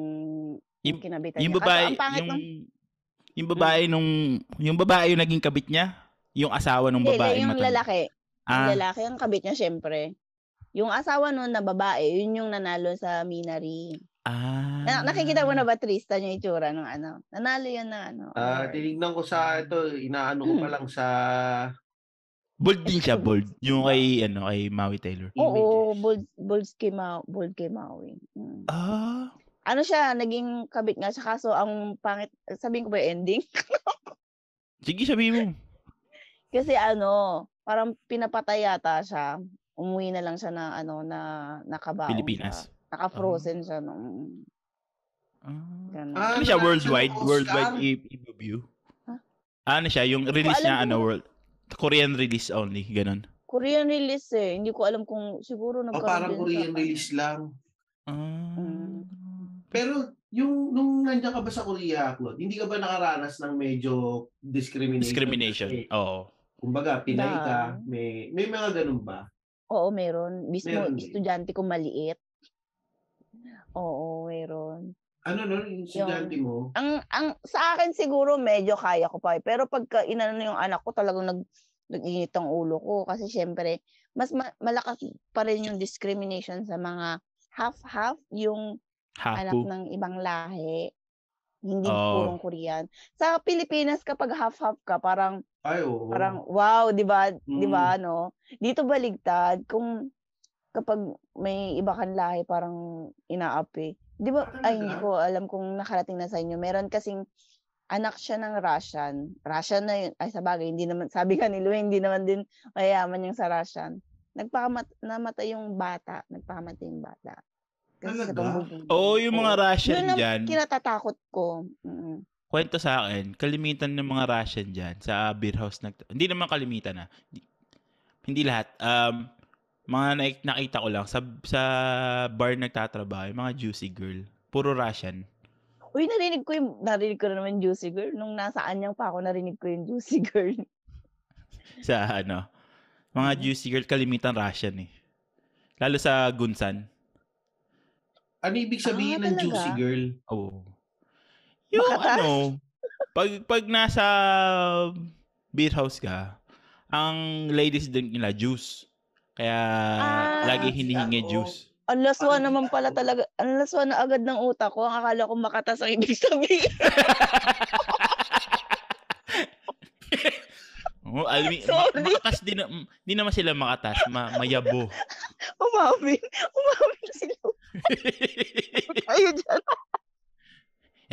yung, Yung- kinabitan Yung niya. Kaso babae, ang pangit yung, nung, yung babae nung, yung babae yung naging kabit niya? Yung asawa nung Hindi, babae yung lalaki. Yung Ah, lalaki, ang kabit niya syempre. Yung asawa nun na babae, yun yung nanalo sa Minari. Ah. Na, nakikita mo na ba Tristan yung itsura ng ano? Nanalo yun na ano. Ah, award. tinignan ko sa ito, inaano ko pa lang sa Bold din siya, bold. Yung kay, ano, kay Maui Taylor. Oo, bold, bold kay, Ma, bold kay Maui. Mm. Ah. Ano siya, naging kabit nga siya. Kaso ang pangit, sabihin ko ba yung ending? Sige, sabihin mo. Kasi ano, parang pinapatay yata siya. Umuwi na lang siya na ano na nakabaon Pilipinas. siya. Naka-frozen siya nung Ah. ganun. Ah, Ano siya, worldwide? Worldwide i- i-review? Huh? Ano siya, yung release niya, ano, world, Korean release only, ganun. Korean release eh. Hindi ko alam kung siguro o nagkaroon parang din sa- Korean release lang. Ah. Mm. Pero yung nung nandiyan ka ba sa Korea, Claude, hindi ka ba nakaranas ng medyo discrimination? Discrimination. Kasi, Oo. kumbaga, Pinay Na. ka, may, may mga ganun ba? Oo, meron. Mismo, Meron estudyante ko maliit. Oo, meron. Ano no, yung estudyante mo? Ang, ang, sa akin siguro medyo kaya ko pa eh. Pero pagka inano yung anak ko, talagang nag, nag-init ang ulo ko. Kasi syempre, mas ma- malakas pa rin yung discrimination sa mga half-half, yung anak Hapu. ng ibang lahi. Hindi Oo. purong Korean. Sa Pilipinas kapag half-half ka, parang Ay, oo. parang wow, 'di ba? 'Di Mm. ba no? Dito baligtad kung kapag may iba kang lahi parang inaapi. 'Di ba? Ah, Ay, hindi ko alam kung nakarating na sa inyo. Meron kasing anak siya ng Russian. Russian na yun. Ay, sa bagay, hindi naman, sabi ka ni Lou, hindi naman din mayaman yung sa Russian. Nagpakamat, namatay yung bata. Nagpakamatay yung bata. Kasi Talaga? Oo, yung mga Russian Yun ang dyan, kinatatakot ko. Mm. kwento sa akin, kalimitan ng mga Russian dyan sa beer house. Nag- hindi naman kalimitan na. Hindi, hindi lahat. Um, mga na- nakita ko lang, sa, sa bar nagtatrabaho, yung mga juicy girl. Puro Russian. Uy, narinig ko yung, narinig ko na naman Juicy Girl. Nung nasa anyang pa ako, narinig ko yung Juicy Girl. Sa ano, mga Mhm. juicy girl, kalimitan Russian eh. Lalo sa Gunsan. Ano ibig sabihin Ah, ng juicy girl? Oo. Yung Makatas? ano, pag, pag nasa beer house ka, ang ladies din nila juice. Kaya Ah, lagi hinihingi juice. Ang laswa naman pala talaga. Ang laswa na agad ng utak ko. Ang akala ko makatas ang ibig sabihin. Oh, almi, ma- Sorry. makatas din, na- di naman sila makatas, ma- mayabo. Umamin. Umamin sila. Kayo dyan.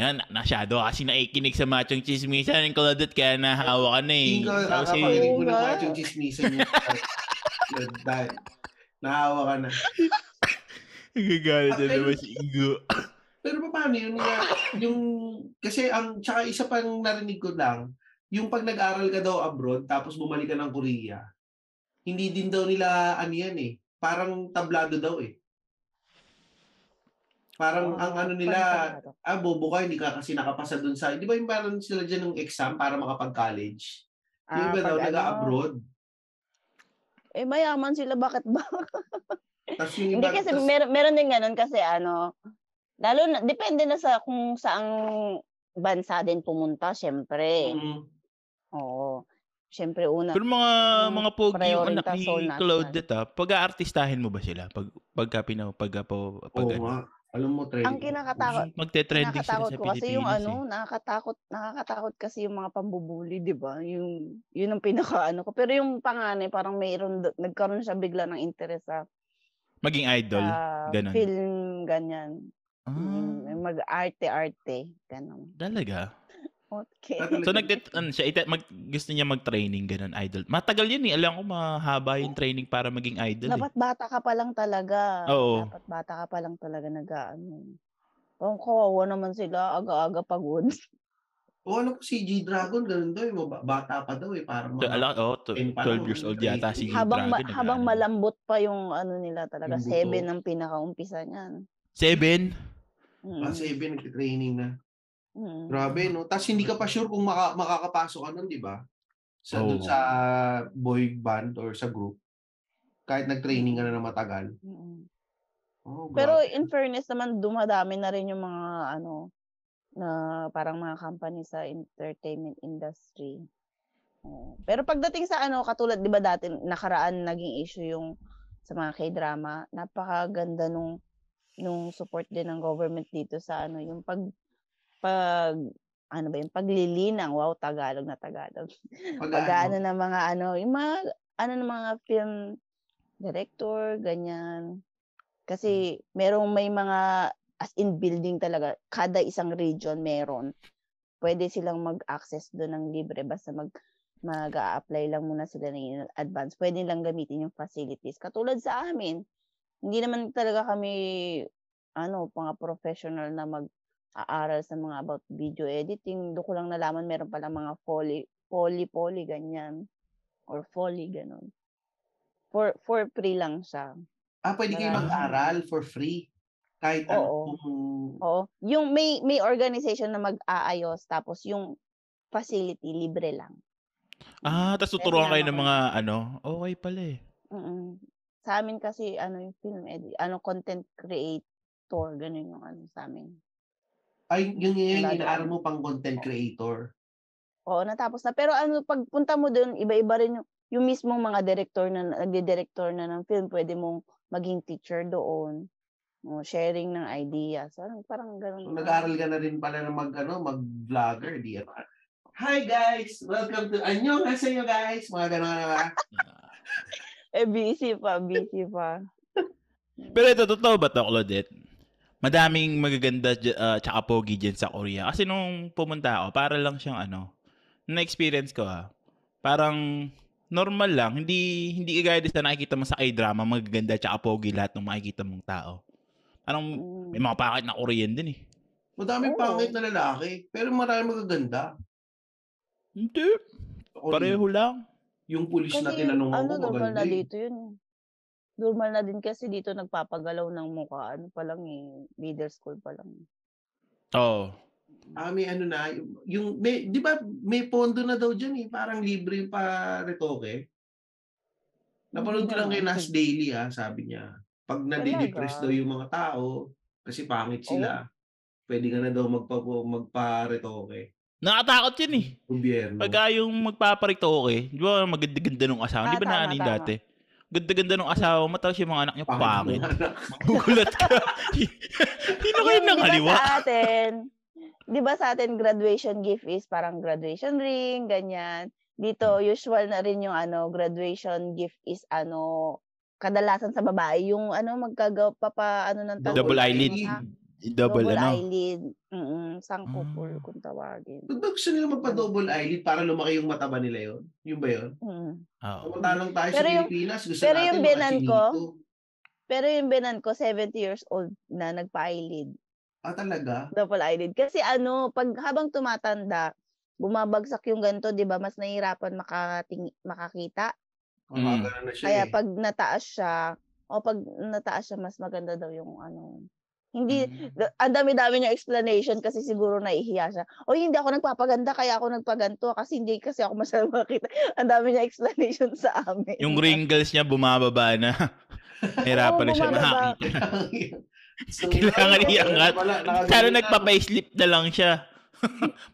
Yan, na- nasyado kasi nakikinig sa machong chismisan ng Claudette kaya nahawa ka na eh. Hindi ko Tapos nakakaparinig mo na nga. machong chismisan yung Dahil, nahawa ka na. Nagagalit na Pero- naman si Ingo. Pero paano yun nga, yung, kasi ang, tsaka isa pang narinig ko lang, yung pag nag-aral ka daw abroad, tapos bumalik ka ng Korea, hindi din daw nila, ano yan eh, parang tablado daw eh. Parang ang ano nila, ah, bobo ka, hindi ka kasi nakapasa dun sa, di ba yung parang sila dyan ng exam para makapag-college? Yung iba daw nag-abroad. Eh, mayaman sila. Bakit ba? Tapos yung Hindi iba, kasi tas- meron, meron din ganun kasi ano, lalo na, depende na sa kung saang bansa din pumunta, syempre. Mm, Oo. Siyempre una, Pero mga ang mga pogi yung anak ni. Claudette ah. Pag-aartistahin mo ba sila? Pag pagka pina pagka po pag Oo ano, nga. Alam mo, trend. ang kinakatakot, magte-trending sila sa ko kasi yung Pilipinas ano, eh. nakakatakot, nakakatakot kasi yung mga pambubuli, 'di ba? Yung yun ang pinaka ano ko. Pero yung panganay parang mayroon nagkaroon siya bigla ng interest sa, Maging idol. sa ganun. film ganyan. Ah, Yung mag-arte-arte, ganun. talaga. Okay. Talaga. So nagte ano siya, ite, mag, gusto niya mag-training ganun, idol. Matagal yun eh. Alam ko mahaba yung training para maging idol eh. Dapat bata ka pa lang talaga. Oo. Dapat bata ka pa lang talaga nag-ano. Ang kawawa naman sila, aga-aga pagod. O ano po, si G-Dragon, ganun daw. eh, maba- Bata pa daw eh. Parang So, mga... ala, oh, to, Ten pa 12 lang, years old training. yata si habang ma- Dragon. habang nag-ano. malambot pa yung ano nila talaga. Yung buto. Seven ang pinaka-umpisa niyan. Seven? Mm. Ah, seven, nag-training na. Mm. Grabe, no? Tapos hindi ka pa sure kung maka- makakapasok ka nun, di ba? Sa, Oo. sa boy band or sa group. Kahit nag-training ka na ng matagal. Mm. Oh, Pero in fairness naman, dumadami na rin yung mga ano, na parang mga company sa entertainment industry. Pero pagdating sa ano, katulad 'di ba dati nakaraan naging issue yung sa mga K-drama, napakaganda nung nung support din ng government dito sa ano, yung pag pag ano ba yung paglilinang, wow, Tagalog na Tagalog. Pag, Pag ano ano, ng mga ano, yung mga ano ng mga film director, ganyan. Kasi merong may mga as in building talaga, kada isang region meron. Pwede silang mag-access doon ng libre basta mag mag-a-apply lang muna sila ng advance. Pwede lang gamitin yung facilities. Katulad sa amin, hindi naman talaga kami ano, mga professional na mag-aaral sa mga about video editing. Doon ko lang nalaman meron pala mga foley, poly, poly, ganyan. Or foley, ganun. For, for free lang siya. ah, pwede kayo mag-aral for free. Kahit Oo. ano. Oo. Yung may, may organization na mag-aayos, tapos yung facility, libre lang. Ah, tapos tuturuan kayo ng mga ano. Okay pala eh. Mm. Sa amin kasi, ano yung film edit, ano, content creator, ganun yung ano sa amin. Ay, yun yun, yung inaaral mo pang content creator. Oo, natapos na. Pero ano, pagpunta mo doon, iba-iba rin yung, yung mismong mga director na, nagdi-director na ng film, pwede mong maging teacher doon. O, sharing ng ideas. Parang, parang ganun. So, nag-aaral ka na rin pala na mag, ano, mag-vlogger, di ba? Hi guys! Welcome to... Anyo nga sa inyo guys! Mga gano'n na. Eh, busy pa, busy pa. Pero ito, totoo ba to, Claudette? Madaming magaganda ah, tsaka pogi dyan sa Korea. Kasi nung pumunta ako, para lang siyang ano, na-experience ko ah, parang normal lang. Hindi hindi kagaya din sa nakikita mo sa K-drama, magaganda tsaka pogi lahat ng makikita mong tao. Parang may mga pakit na Korean din eh. Madaming pangit na lalaki, pero marami magaganda. Hindi. Ako, Pareho lang. Yung pulis na Kasi tinanong ano, ko, normal maganda na eh. dito yun. Normal na din kasi dito nagpapagalaw ng mukha. Ano pa lang eh, middle school pa lang. Oo. Ah, may ano na, yung, yung may, di ba may pondo na daw dyan eh, parang libre yung pa retoke. Napanood ko lang kay Nas Daily ah, sabi niya. Pag nadidepress daw yung mga tao, kasi pangit sila, pwede ka na daw magpa, magpa-retoke. Nakatakot yun eh. Gobyerno. Pagka yung magpaparito okay, di ba maganda-ganda nung asawa? Ah, di ba tama, na yung tama. dati? Ganda-ganda nung asawa mo, tapos yung mga anak niya Pangit ng. Magugulat ka. Sino kayo Yung, nang di ba aliwa? sa atin, di ba sa atin graduation gift is parang graduation ring, ganyan. Dito, usual na rin yung ano, graduation gift is ano, kadalasan sa babae, yung ano, magkagaw pa pa, ano ng tawag Double eyelid. Ha? Double, ano? eyelid. Mm sangkupol Ah. kung tawagin. Ba't ba gusto nila magpa-double eyelid para lumaki yung mata ba nila yun? Yung ba yun? Mm. Oo. Samantalang tayo sa Pero yung- Pilipinas, gusto pero natin yung mga binan ko. Pero yung binan ko, 70 years old na nagpa-eyelid. Ah, talaga? Double eyelid. Kasi ano, pag habang tumatanda, bumabagsak yung ganito, di ba? Mas nahihirapan makating, makakita. Mm. ganun na siya Kaya eh. pag nataas siya, o pag nataas siya, mas maganda daw yung ano. Hindi, Mm. da- ang dami-dami niya explanation kasi siguro naihiya siya. O hindi ako nagpapaganda, kaya ako nagpaganto kasi hindi kasi ako masyadong makita. Ang dami niya explanation sa amin. Yung wrinkles niya bumababa na. Hirapan Oo, na siya makakita. So, Kailangan iangat. Sana nagpa-facelift na lang siya.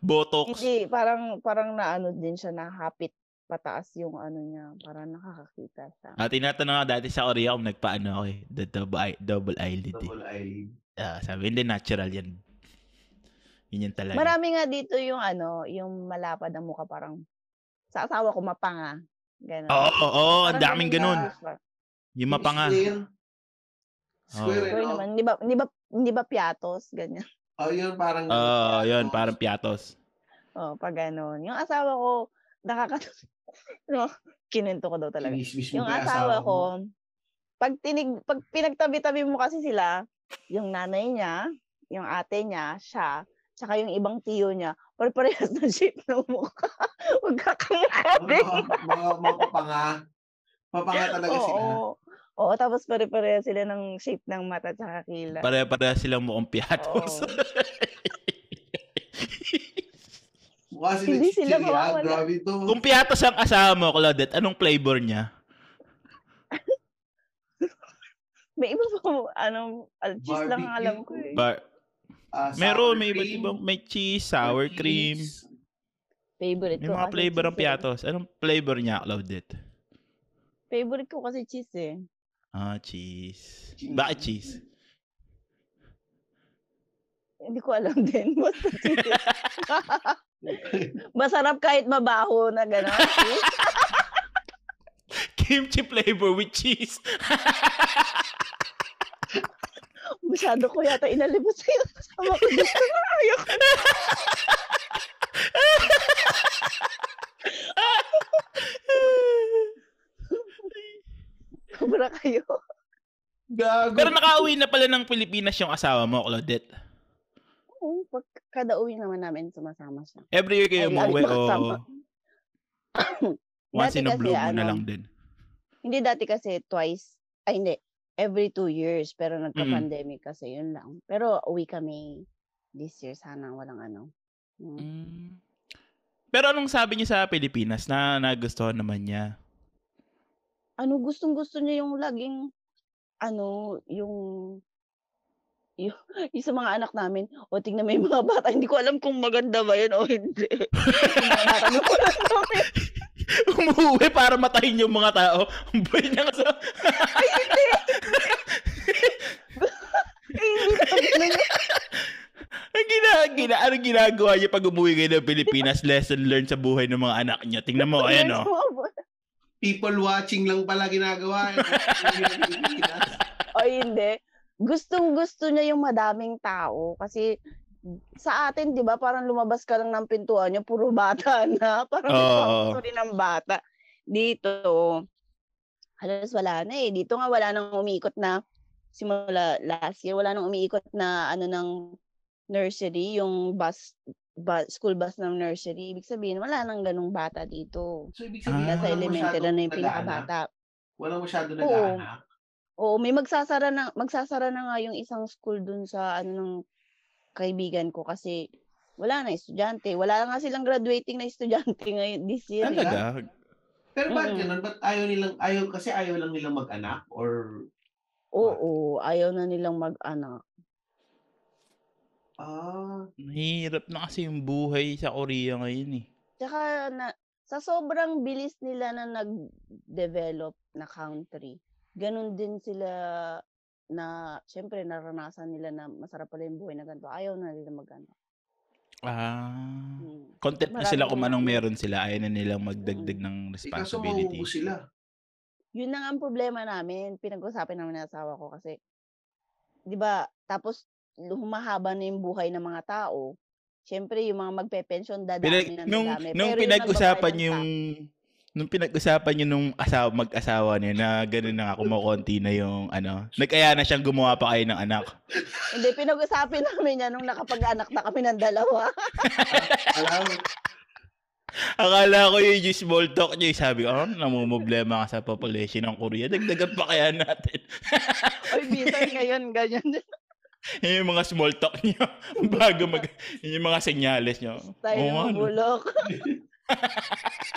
Botox. Hindi, parang, parang na ano din siya, na hapit pataas yung ano niya, para nakakakita siya. Ah, tinatanong nga dati sa Korea kung nagpaano ako eh. The double, eye, double eyelid eh. Double eyelid. Ah, sabi, hindi natural yan. Yun yan talaga. Marami nga dito yung ano, yung malapad ang mukha parang sa asawa ko mapanga. Ganun. Oo, oo, oo, ang Parang daming ganun na. Yung mapanga. Square. Square, Oo. Square ano? naman, hindi ba, hindi ba, hindi ba piatos? Ganyan. Oh, yun parang... Oo, yun, parang piatos. Oh, pag ganun. Yung asawa ko, nakaka... no, kinento ko daw talaga. Yung asawa ko, pag tinig, pag pinagtabi-tabi mo kasi sila, yung nanay niya, yung ate niya, siya, tsaka yung ibang tiyo niya, pare-parehas na shape ng mukha. Huwag ka Mga, mga, mga papanga. Papanga talaga sila. Oo. Oo, tapos pare-parehas sila ng shape ng mata tsaka kila. Pare-pare silang mukhang piatos. Oo. Mukha sila Hindi sila chichirya. mawawala. Grabe to. Kung piatos ang asawa mo, Claudette, anong flavor niya? May iba pa, ano, cheese lang ang Barbecue. alam ko eh. Bar- Ah, sour Meron, may iba't ibang, may cheese, sour cream. cheese. Favorite May ko mga kasi flavor ang eh. piatos. Anong flavor niya, Claudette? Favorite ko kasi cheese eh. Ah, cheese. Cheese. Bakit cheese? Hindi ko alam din. Basta cheese. Masarap kahit mabaho na gano'n. Kimchi flavor with cheese. Masyado ko yata inalibot sa'yo. Sama ko gusto ko. Ayoko na. Sobra kayo. Gago. Pero nakauwi na pala ng Pilipinas yung asawa mo, Claudette. Oo, pag kada uwi naman namin, sumasama siya. Every year kayo umuwi o once in a blue moon na ano, lang din? Hindi dati kasi twice. Ay, hindi. Every two years. Pero nagka-pandemic kasi, yun lang. Pero uwi kami this year. Sana walang ano. Mm. Mm. Pero anong sabi niya sa Pilipinas na nagustuhan naman niya? Ano, gustong-gusto niya yung laging, ano, yung, yung, yung sa mga anak namin, o tingnan mo yung mga bata, hindi ko alam kung maganda ba yun o hindi. ano. Umuwi para matayin yung mga tao. Ang boy niya kasi. Ay, hindi. Ang gina, gina, anong ginagawa niya pag umuwi kayo ng Pilipinas? Lesson learned sa buhay ng mga anak niya. Tingnan mo, ayan oh. o. People watching lang pala ginagawa. o hindi. Gustong gusto niya yung madaming tao kasi sa atin, 'di ba, parang lumabas ka lang ng pintuan niyo, puro bata na. Parang Oo. gusto rin ng bata. Dito, halos wala na eh. Dito nga wala nang umiikot na simula last year, wala nang umiikot na ano ng nursery, yung bus, bus school bus ng nursery. Ibig sabihin, wala nang ganung bata dito. so, ibig Ah, sabihin, Nasa walang elementary na masyadong yung pinakabata. Walang masyado Oo. nag-aanak. Oo, may magsasara na magsasara na nga yung isang school dun sa ano ng kaibigan ko kasi wala na estudyante. Wala nga silang graduating na estudyante ngayon this year. Talaga? Pero ba't Mm-mm. ganun? Ba't ayaw nilang, ayaw, kasi ayaw lang nilang mag-anak? Or, Oo, ayaw na nilang mag-anak. ah, Mahirap na kasi yung buhay sa Korea ngayon eh. Tsaka na, sa sobrang bilis nila na nag-develop na country, ganun din sila na, syempre, naranasan nila na masarap pala yung buhay na ganito. Ayaw na nila mag-anak. Ah. Hmm. Content na sila kung anong meron sila. Ayaw na nilang magdagdag ng eh, kaso responsibility. sila. yun na nga ang problema namin. Pinag-usapan namin ng asawa ko kasi, di ba, tapos humahaba na yung buhay ng mga tao. Siyempre, yung mga magpe-pension, dadami Pinag, na nung, dadami. nung Pero yung pinag-usapan nagbabayad ng yung nung pinag-usapan niyo nung asawa, mag-asawa niya na gano'n na kumukonti na yung ano, nagkaya na siyang gumawa pa kayo ng anak. Hindi, pinag-usapan namin yan nung nakapag-anak na kami ng dalawa. Alam, Akala ko yun yung small talk niyo. Sabi ko, oh, namumblema ka sa population ng Korea. Dagdagan pa kaya natin. Oy, bisan ngayon, ganyan din. Yun yung mga small talk niyo. Bago mag... Yun yung mga senyales niyo. Tayo nga, ng bulok.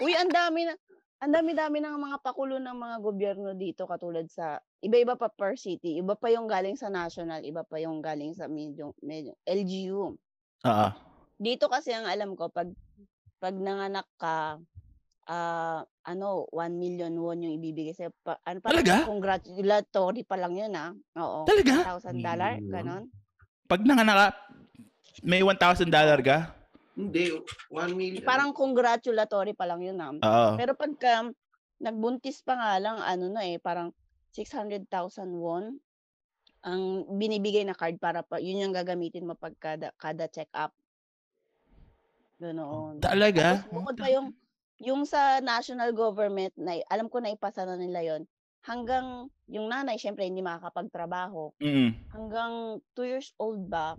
Uy, ang dami na, ang dami-dami ng mga pakulo ng mga gobyerno dito katulad sa iba-iba pa per city. Iba pa yung galing sa national, iba pa yung galing sa medyo, medyo LGU. Oo. Dito kasi ang alam ko pag pag nanganak ka ah, ano, 1 million won yung ibibigay sa'yo. Pa ano parang Talaga? congratulatory pa lang yun, ah. Oo, Talaga? $1,000 Million? gano'n. Pag nanganak ka, may $1,000 ka? Hindi, 1 million. Parang congratulatory pa lang yun, ah. Oo. Pero pagka nagbuntis pa nga lang ano na, eh, parang 600,000 won ang binibigay na card para pa yun yung gagamitin mo pag kada kada check-up. Ganoon. Talaga? Tapos bukod pa yung yung sa national government na alam ko na ipasa na nila yon hanggang yung nanay syempre hindi makakapagtrabaho Mm. hanggang 2 years old ba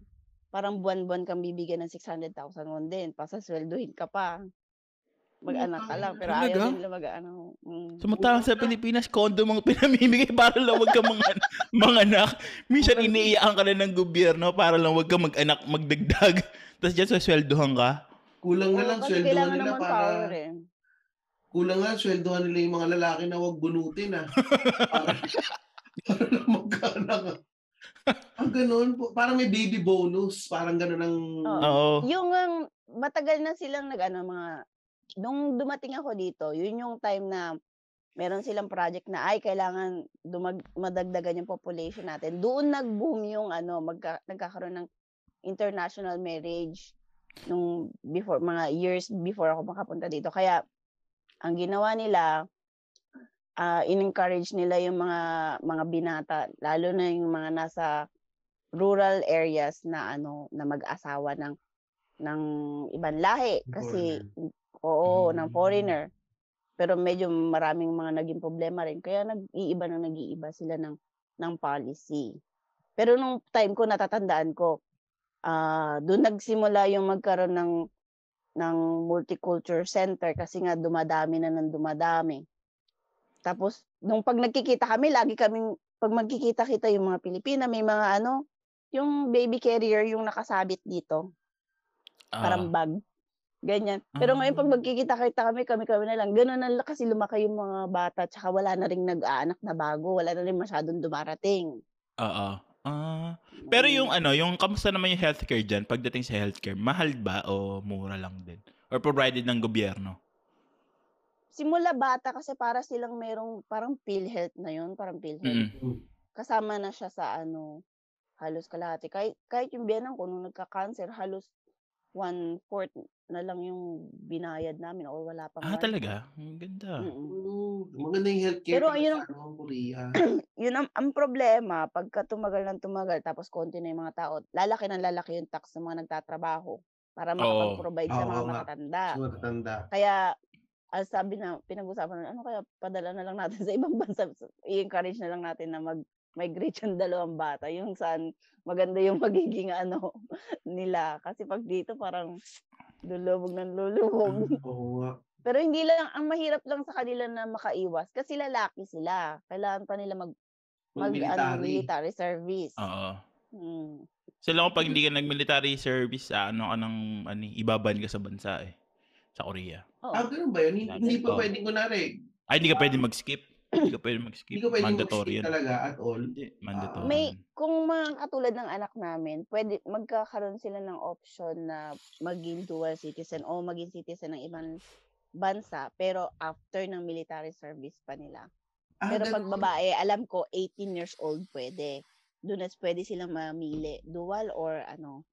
parang buwan-buwan kang bibigyan ng 600,000 won din pasaswelduhin ka pa mag-anak ka lang pero ayaw Talaga? din nila mag-ano mm. Samantalang sa Pilipinas, kondo mga pinamimigay para lang wag ka mga, mga anak. Minsan iniiyakan ka na ng gobyerno para lang wag ka mag-anak, magdagdag. Tapos dyan sweldohan ka. Kulang na lang, kasi sweldohan kailangan nila naman para... power eh. Kulang nga, sweldohan nila yung mga lalaki na wag bunutin ah. para, para lang magkaanak ah. Ang ganun po, parang may baby bonus, parang ganun ang... Oo. Oo. Yung ang matagal na silang nag ano mga nung dumating ako dito, yun yung time na meron silang project na ay kailangan dumag, madagdagan yung population natin. Doon nag-boom yung ano, magka, nagkakaroon ng international marriage nung before mga years before ako makapunta dito. Kaya ang ginawa nila ah in-encourage nila yung mga mga binata lalo na yung mga nasa rural areas na ano na mag-asawa ng ng ibang lahi. Kasi oo ng Mm. foreigner. Pero medyo maraming mga naging problema rin. Kaya nag-iiba na nag-iiba sila ng ng policy. Pero nung time ko natatandaan ko ah doon nagsimula yung magkaroon ng ng multicultural center kasi nga dumadami na ng dumadami tapos nung pag nagkikita kami lagi kaming pag magkikita-kita yung mga Pilipina may mga ano yung baby carrier yung nakasabit dito parang Ah. bag. Ganyan. Pero ngayon pag Ah. magkikita-kita kami, kami-kami na lang. Gano'n na lang kasi lumaki yung mga bata tsaka wala na ring nag-aanak na bago. Wala na rin masyadong dumarating. Oo. Ah. Pero Mm. yung ano, yung kamusta naman yung healthcare dyan pagdating sa healthcare? Mahal ba o mura lang din? Or provided ng gobyerno? Simula bata kasi para silang merong parang PhilHealth na yun. Parang PhilHealth. Mm. Kasama na siya sa ano, halos kalahati. Kahit, kahit yung biyanan ko nung nagka-cancer, halos one-fourth na lang yung binayad namin o wala pang Ah, one-fourth. talaga? Ang ganda. Mm-mm. Mm, maganda yung healthcare Pero yun sa ang- ano, Korea. yun ang, ang problema, pagka tumagal ng tumagal, tapos konti na yung mga tao, lalaki ng lalaki yung tax ng mga nagtatrabaho para makapag-provide sa Oo mga nga. matatanda. Sa matatanda. Kaya, as sabi na, pinag-usapan na, ano kaya padala na lang natin sa ibang bansa, i-encourage na lang natin na mag-migrate yung dalawang bata, yung saan maganda yung magiging ano nila. Kasi pag dito parang lulubog ng lulubog. Nga. Pero hindi lang, ang mahirap lang sa kanila na makaiwas kasi lalaki sila. Kailangan pa nila mag, mag ano, Mag-military. military service. Oo. Mm. Sila kung pag hindi ka nag-military service, ah, ano ka ng, ano, ibaban ka sa bansa eh. Sa Korea. Oo. Ah, ganun ba yun? Hindi, hindi pa Oo. pwedeng kunwari. Ay, hindi ka pwede mag-skip. Hindi ka pwede mag-skip. Hindi ka pwedeng Mandatory mag-skip yan. talaga at all. Hindi, mandatory. May, yan. kung mga katulad ng anak namin, pwede, magkakaroon sila ng option na maging dual citizen o maging citizen ng ibang bansa, pero after ng military service pa nila. Ah, Pero pag babae, alam ko, 18 years old pwede. Doon as pwede silang mamili, dual or ano,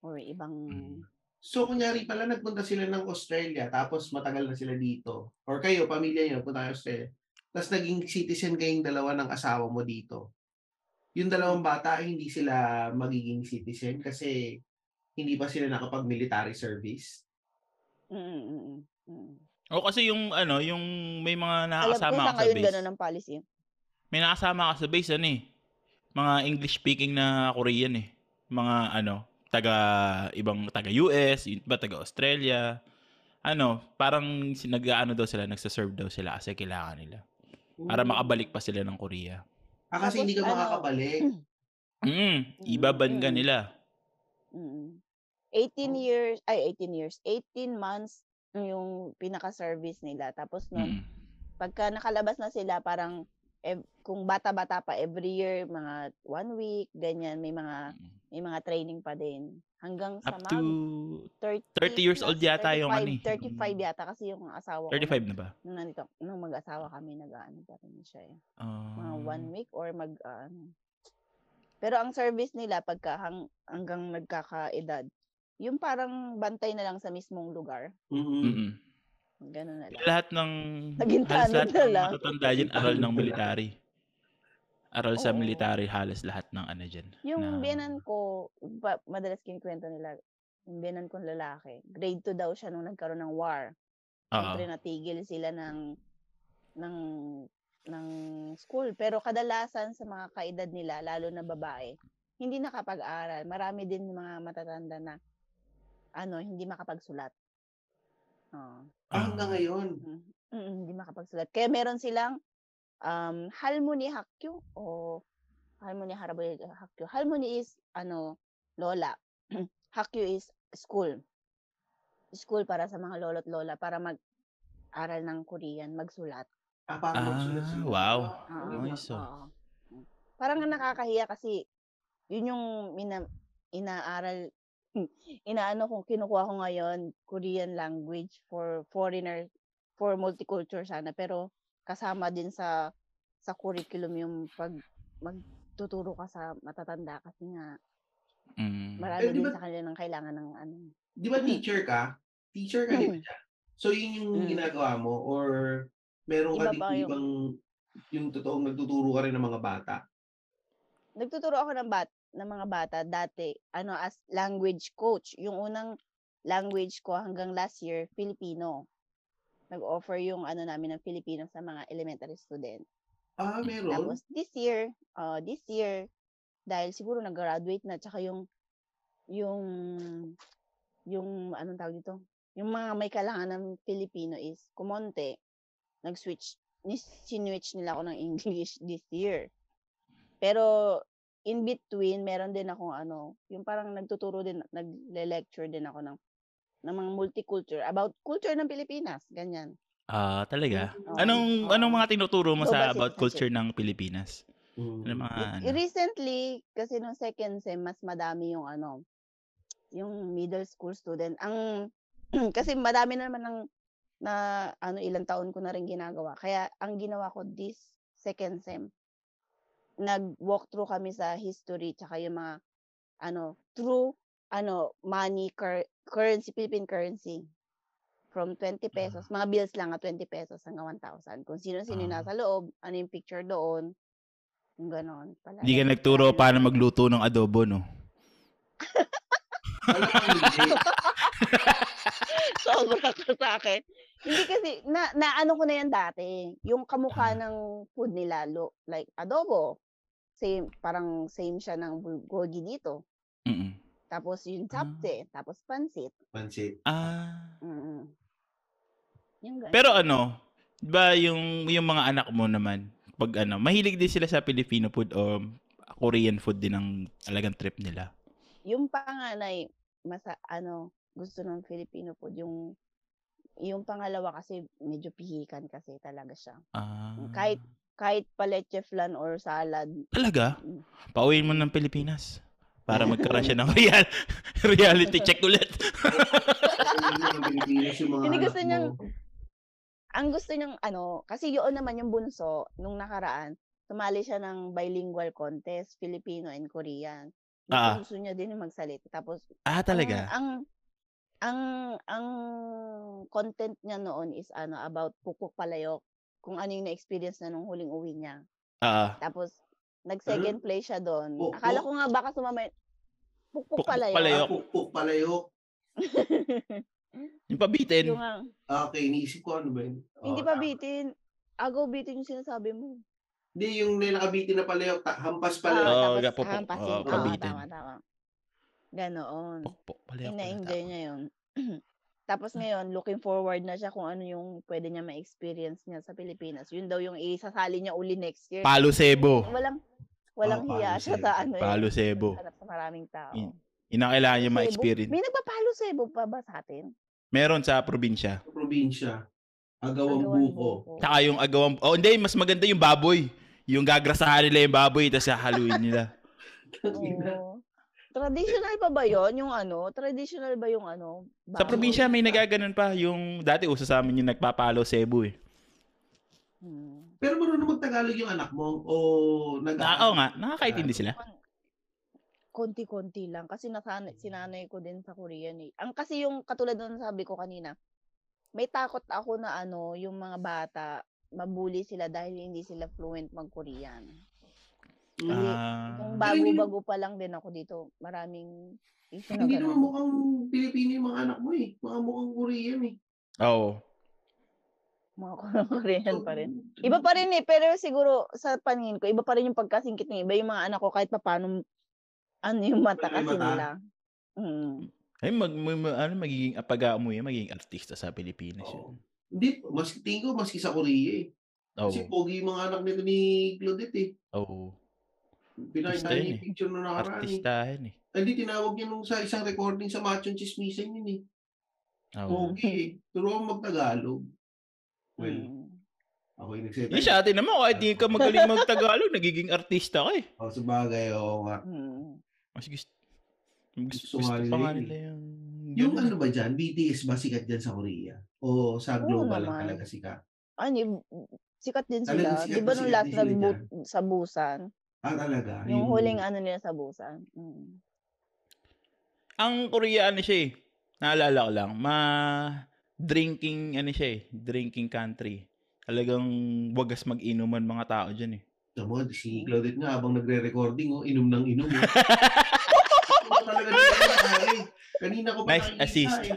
or ibang... Mm. So, kunyari pala, nagpunta sila ng Australia, tapos matagal na sila dito. Or kayo, pamilya niyo, punta kayo Australia. Tapos naging citizen kayong dalawa ng asawa mo dito. Yung dalawang bata, hindi sila magiging citizen kasi hindi pa sila nakapag-military service. Mm, mm, mm, mm. O kasi yung ano, yung may mga Alam nakakasama sa ka sa base. ganun ang policy. May nakasama ka sa base ano eh. Mga English speaking na Korean eh. Mga ano, taga ibang taga US, yung iba taga Australia. Ano, parang nag-ano daw sila, nagsa-serve daw sila kasi kailangan nila. Para makabalik pa sila ng Korea. Ah, kasi Tapos hindi ka ano, makakabalik. Mm, ibaban ka Mm. nila. Mm. 18 Oh. years, ay 18 years, 18 months yung pinaka-service nila. Tapos nun, Mm. pagka nakalabas na sila, parang ev- kung bata-bata pa every year mga one week ganyan may mga may mga training pa din hanggang sa Up mga to 30, 30 years old yata yung ano eh. 35 yata kasi yung asawa ko 35 na ba? nung nandito nung mag-asawa kami nag-ano pa rin siya eh. mga Ah. one week or mag ano. Pero ang service nila pagka hang, hanggang nagkakaedad, yung parang bantay na lang sa mismong lugar. Mhm. Mm-mm. Ganun na lang. Lahat ng Naging halos lahat na ng lang. matatanda dyan aral ng military. Aral sa Oo. military halos lahat ng ano dyan. Yung na- biyanan ko, pa, madalas kinikwento nila, yung biyanan kong lalaki, grade 2 daw siya nung nagkaroon ng war. Oo. Siyempre natigil sila ng ng ng school. Pero kadalasan sa mga kaedad nila, lalo na babae, hindi nakapag-aral. Marami din mga matatanda na ano, hindi makapagsulat. Oo. Ah, hanggang ngayon. Mm, mm, hindi makapagsulat. Kaya meron silang um, Halmoni Hakyo o Halmoni Haraboy Hakyo. Halmoni is ano, lola. Hakyo is school. School para sa mga lolo't lola para mag-aral ng Korean, magsulat. Ah, para Ah, magsulat sila. wow. Oo, Nice, oh. oo. Parang nga nakakahiya kasi yun yung mina, inaaral inaano kung kinukuha ko ngayon Korean language for foreigner for multicultural sana pero kasama din sa sa curriculum yung pag magtuturo ka sa matatanda kasi nga Mm. marami Eh, di din ba- sa kanila ng kailangan ng ano. Di ba teacher ka? Teacher ka din Mm. siya. So, yun yung Mm. ginagawa mo? Or meron ka Iba din pa yung- ibang yung totoong nagtuturo ka rin ng mga bata? Nagtuturo ako ng bat ng mga bata dati ano as language coach. Yung unang language ko hanggang last year Filipino. Nag-offer yung ano namin ng Filipino sa mga elementary student. Ah, meron? Tapos this year, uh, this year dahil siguro nag-graduate na tsaka yung yung yung anong tawag dito? Yung mga may kailangan ng Filipino is kumonte. Nag-switch ni sinwitch nila ako ng English this year. Pero in between, meron din akong ano, yung parang nagtuturo din, nagle-lecture din ako ng ng mga multiculture about culture ng Pilipinas, ganyan. Ah, talaga? Oo, Anong anong mga tinuturo mo sa Global about citizenship. culture ng Pilipinas? Mm. Ano mga ano? Recently, kasi nung second sem, mas madami yung ano, yung middle school student. Ang, kasi madami naman ng, na ano, ilang taon ko na rin ginagawa. Kaya, ang ginawa ko this second sem, nag-walk through kami sa history, tsaka yung mga, ano, true, ano, money, cur- currency, Philippine currency. From 20 pesos, mga bills lang at 20 pesos hanggang 1,000. Kung sino-sino Ah. nasa loob, ano yung picture doon, yung ganon. Pala, Hindi ka nagturo paano magluto ng adobo, no? Sobra ka sa akin. Hindi kasi, na, na ano ko na yan dati. Yung kamukha Ah. ng food nila, lo, like adobo. Same, parang same siya ng bulgogi dito. Mm. Tapos yung Ah. chapte, tapos pansit. Pansit. Ah. Mm Yung ganun. Pero ano, 'di ba yung yung mga anak mo naman, pag ano, mahilig din sila sa Filipino food o Korean food din ang talagang trip nila. yung panganay, masa, ano, gusto ng Filipino food. Yung, yung pangalawa kasi medyo pihikan kasi talaga siya. Ah. Kahit, kahit pa leche flan or salad, talaga? Mm. Pauwiin mo ng Pilipinas para magkaroon siya ng real, reality check ulit. Hindi gusto niyang- ang gusto niyang ano, kasi yun naman yung bunso nung nakaraan, sumali siya ng bilingual contest, Filipino and Korean. Gusto, Ah. gusto niya din yung magsalita. Tapos, ah, talaga? Ang, ang, ang, ang content niya noon is ano, about pukpuk palayok. Kung ano yung na-experience na nung huling uwi niya. Ah, Tapos, nag-second place siya doon. Pukpuk? Akala ko nga baka sumama, pukpuk Pukpuk palayok. palayok. Pukpuk palayok. yung pabitin. yung, nga, Okay, iniisip ko ano ba yun? hindi Oo, pa tama. bitin. Agaw bitin yung sinasabi mo. Hindi, yung nilakabitin na palayok, ta- hampas Oo, palayok. Oo, tapos gapupuk. hampasin. Oo, Oo, pabitin. tama, tama. Ganoon. Pukpok pala yung Ina-enjoy niya yun. Tapos ngayon, looking forward na siya kung ano yung pwede niya ma-experience niya sa Pilipinas. Yun daw yung isasali niya uli next year. Palo Sebo. Walang walang Oh, hiya Palo siya sa Sebo. ano Palo eh. Sebo. Harap sa maraming tao. Yun, Yun ang kailangan niya Sebo? ma-experience. May nagpapalo sebo pa ba sa atin? Meron sa probinsya. Sa probinsya. Agawang Agawan buko. buko. Tsaka yung agawang... Oh, hindi. Mas maganda yung baboy. yung gagrasahan nila yung baboy, tapos hahaluin nila. Oo. Traditional pa ba yon yung ano? Traditional ba yung ano? Sa baboy? probinsya may nagaganon pa. Yung dati uso sa amin yung nagpapalo Cebu eh. Hmm. Pero marunong mag-Tagalog yung anak mo? O nag Na, oo nga, nakakaintindi sila. Konti-konti lang. Kasi nasanay, sinanay ko din sa Korean eh. Ang kasi yung katulad ng sabi ko kanina, may takot ako na ano, yung mga bata, mabuli sila dahil hindi sila fluent mag-Korean. Hindi. Ah, hindi- bago-bago pa lang din ako dito, maraming issue na Hindi naman ganun. mukhang Pilipino yung mga anak mo eh. Mga mukhang Korean eh. oo. Mga Korean pa rin. Iba pa rin eh, pero siguro sa paningin ko, iba pa rin yung pagkasingkit ng iba yung mga anak ko kahit pa paano, ano yung mata kasi mata? nila. Mm. Ay, mag, mag, mag- ano, magiging, pag mo yan, magiging artista sa Pilipinas Oo. yun. Hindi, mas tingin ko maski sa Korea eh. Oo. Kasi pogi yung mga anak nito ni Claudette eh. Oo. Pinakita Artista niya yun yung eh. picture nung nakaraan eh. Artistahin eh. Hindi, tinawag niya nung sa isang recording sa Machong Chismisan yun eh. Oo. Pogi eh. Turuan mag-Tagalog. Well, Mm. ako yung nagsalita. Yung sa atin naman, kahit di ka magaling mag-Tagalog, nagiging artista ka eh. O, sa bagay, oo nga. Mm. Mas gusto, gusto, Gusto gusto pa nga nila nila yung... Yung ano ba dyan, BTS ba sikat dyan sa Korea? O sa Oo global lang naman. talaga sikat? Ano, yung- sikat din Talagang sila. sikat Di ba na nung last sila nag sa Busan? Ah, talaga? Yung huling ano nila sa Busan. Mm. Ang Korea, ano siya eh, naalala ko lang, ma drinking, ano siya eh, drinking country. Talagang wagas mag-inuman mga tao dyan eh. Mo, si Claudette nga habang nagre-recording, oh, inom ng inom. Oh. Talaga dito nangyari? Kanina ko pa Nice nakikita, assist. eh.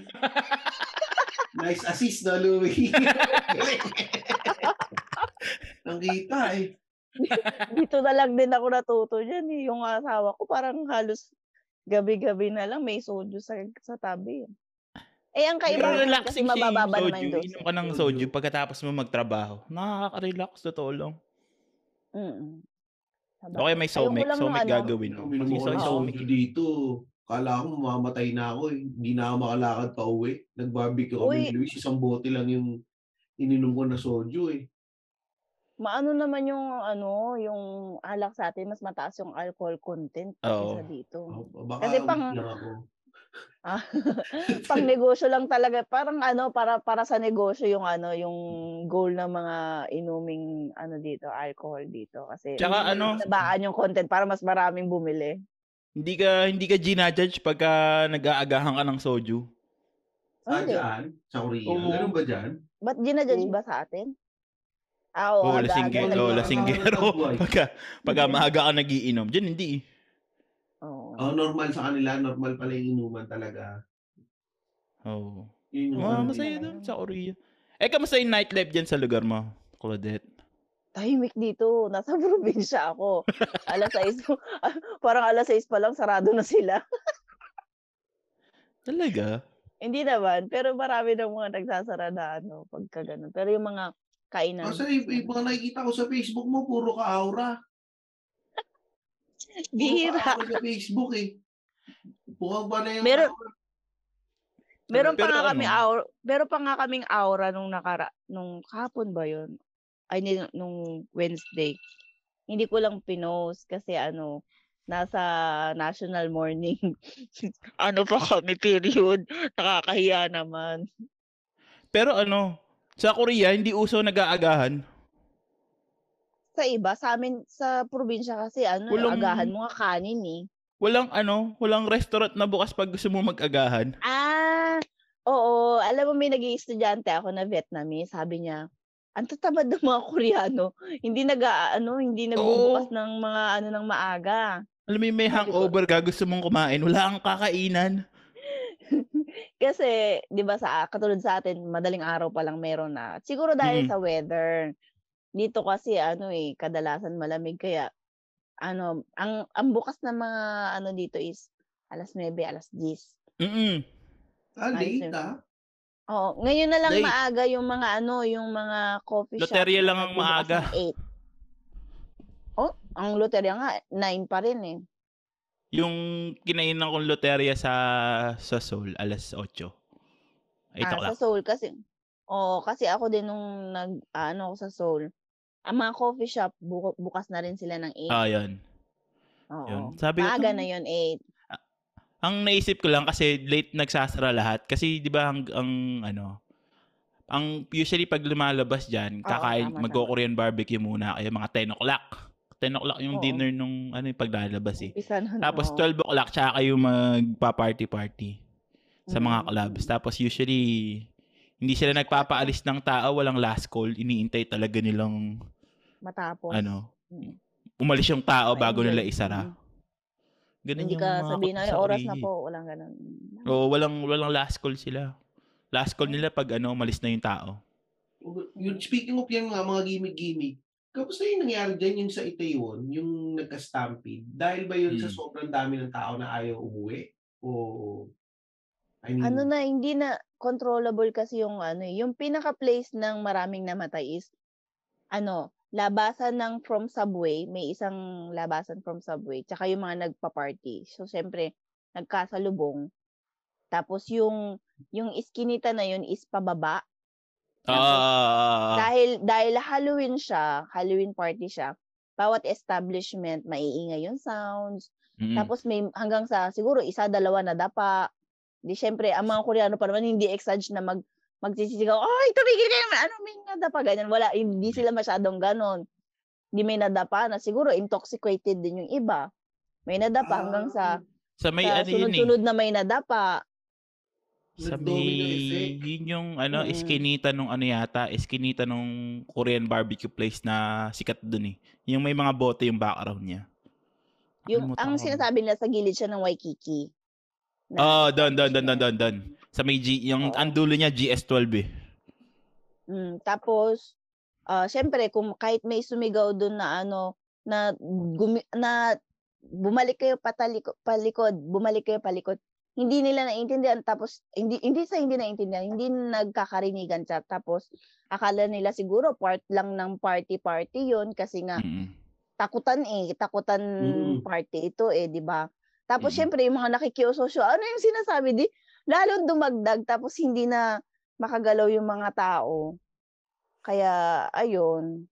nice assist na, Louie. Nakita eh. Dito na lang din ako natuto dyan eh. Yung asawa ko parang halos gabi-gabi na lang may soju sa, sa tabi. Eh, ang Pero kaibahan kasi relaxing siya yung mabababa naman soju. yung dose. Inom ka ng soju pagkatapos mo magtrabaho. Nakaka-relax, totoo lang. Mm. O kaya may somic, somic ano, gagawin. soy ng somic. soju dito. Kala ko mamamatay na ako eh. Hindi na ako makalakad pa uwi. Nag-barbecue kami Luis. Isang bote lang yung ininom ko na soju eh. Maano naman yung ano, yung alak sa atin, mas mataas yung alcohol content Oo. kaysa dito. Oh, Baka Kasi pang-. Ah, pang negosyo lang talaga. Parang ano, para para sa negosyo yung ano, yung goal ng mga inuming ano dito, alcohol dito kasi Tsaka ano, tabaan yung content para mas maraming bumili. hindi ka hindi ka ginajudge pagka nag-aagahan ka ng soju. Ah, Okay. dyan? Sa Korea? Oo. Ganun ba dyan? Ba't ginajudge ba sa atin? Ah, oo. Oo, aga-aga lasingge, talaga. oh, lasinggero. Pagka, pagka maaga ka nagiinom. Diyan, hindi eh. Oo. Oh, normal sa kanila. Normal pala yung inuman talaga. Oo. Yun yung Oh. masaya nila. doon sa Korea. Eh, kamusta yung nightlife dyan sa lugar mo, Claudette? Tahimik dito. Nasa probinsya ako. alas 6. parang alas 6 pa lang sarado na sila. Talaga? Hindi naman. Pero marami ng mga nagsasara na ano, pagka ganun. Pero yung mga kainan. Kasi yung mga nakikita ko sa Facebook mo, puro ka-aura. Puro Bihira. ka-aura sa Facebook eh. Buwag ba na yung Meron- aura? Meron pa Pero nga ano? kami aura, meron pa nga kaming aura nung nakara nung kahapon ba 'yon? Ay nung Wednesday. Hindi ko lang pinost kasi ano nasa national morning. ano pa kami period. Nakakahiya naman. Pero ano, sa Korea, hindi uso nag-aagahan. Sa iba, sa amin sa probinsya kasi ano, Walang- agahan mo nga kanin eh. Walang ano, walang restaurant na bukas pag gusto mo mag-agahan. Ah, oo. Alam mo, may nag estudyante ako na Vietnamese. Sabi niya, ang tatamad ng mga Koreano. Hindi nag ano, hindi nagbubukas ng mga ano ng maaga. Alam mo may hangover ka, gusto mong kumain, wala kang kakainan. Kasi, 'di ba sa katulad sa atin, madaling araw pa lang meron na. Siguro dahil Mm. sa weather. Dito kasi ano eh, kadalasan malamig kaya ano, ang ang bukas na mga ano dito is alas 9, alas 10. Mm Ah, late ah. Oo, ngayon na lang Late. maaga yung mga ano, yung mga coffee shop. Loterya na lang ang maaga. ng 8. Oh, ang loterya nga 9 pa rin eh. Yung kinainan kong loterya sa sa Seoul, alas 8. 8 Ah, o'clock. sa Seoul kasi. Oo, kasi ako din nung nag ano ako sa Seoul. ang mga coffee shop, bu- bukas na rin sila ng 8. Ah, yun. Oo. yun. Sabi ko, Maaga "Tang- na yun, 8. Ang naisip ko lang kasi late nagsasara lahat kasi 'di ba ang, ang ano ang usually pag lumalabas diyan kakain tama, magko-Korean barbecue muna kaya mga 10 o'clock. 10 o'clock yung Oo. dinner nung ano yung paglalabas eh. Umpisa Tapos oo. 12 o'clock tsaka kayo magpa-party-party sa mga Mm. clubs. Tapos usually hindi sila nagpapaalis ng tao, walang last call, iniintay talaga nilang Matapos. ano, Mm. umalis yung tao bago nila isara. Mm. Ganun Hindi yung ka mga sabihin na, sa oras na po. Walang ganun. Oo, walang walang last call sila. Last call nila pag ano, malis na yung tao. Yung, speaking of yan nga, mga gimmick-gimmick, kamusta yung nangyari dyan yung sa Itaewon, yung nagka-stampede? Dahil ba yun sa Hmm. sobrang dami ng tao na ayaw umuwi? O, I mean, Ano na, hindi na controllable kasi yung ano, eh, yung pinaka-place ng maraming namatay is, ano, labasan ng from subway, may isang labasan from subway, tsaka yung mga nagpa-party. So, syempre, nagkasalubong. Tapos yung, yung iskinita na yun is pababa. Tapos, Ah, dahil, dahil Halloween siya, Halloween party siya, bawat establishment, maiingay yung sounds, mm, tapos may hanggang sa siguro isa dalawa na dapa. Di syempre ang mga Koreano pa naman hindi exage na mag magsisisigaw, "Ay, tumigil ka naman. Ano may nadapa ganyan." Wala, hindi sila masyadong ganon. Hindi may nadapa na siguro intoxicated din yung iba. May nadapa hanggang sa, sa may sa ano eh. sunod-sunod na may nadapa. Sa may, yun yung ano, Mm. eskinita nung ano yata, eskinita nung Korean barbecue place na sikat dun eh. Yung may mga bote yung background niya. Yung ang ko. sinasabi nila sa gilid siya ng Waikiki. Na Oh, doon, doon, doon, doon, doon. Sa may G, yung Oo. ang dulo niya GS12 eh. Mm, tapos ah syempre kung kahit may sumigaw doon na ano na gumi, na bumalik kayo pataliko, palikod, bumalik kayo palikod. Hindi nila naiintindihan tapos hindi hindi sa hindi naiintindihan, hindi nagkakarinigan siya. Tapos akala nila siguro part lang ng party-party 'yon kasi nga Mm. takutan eh, takutan Mm. party ito eh, 'di ba? Tapos Mm. syempre yung mga nakikiusosyo, ano yung sinasabi di lalong dumagdag tapos hindi na makagalaw yung mga tao. Kaya ayun,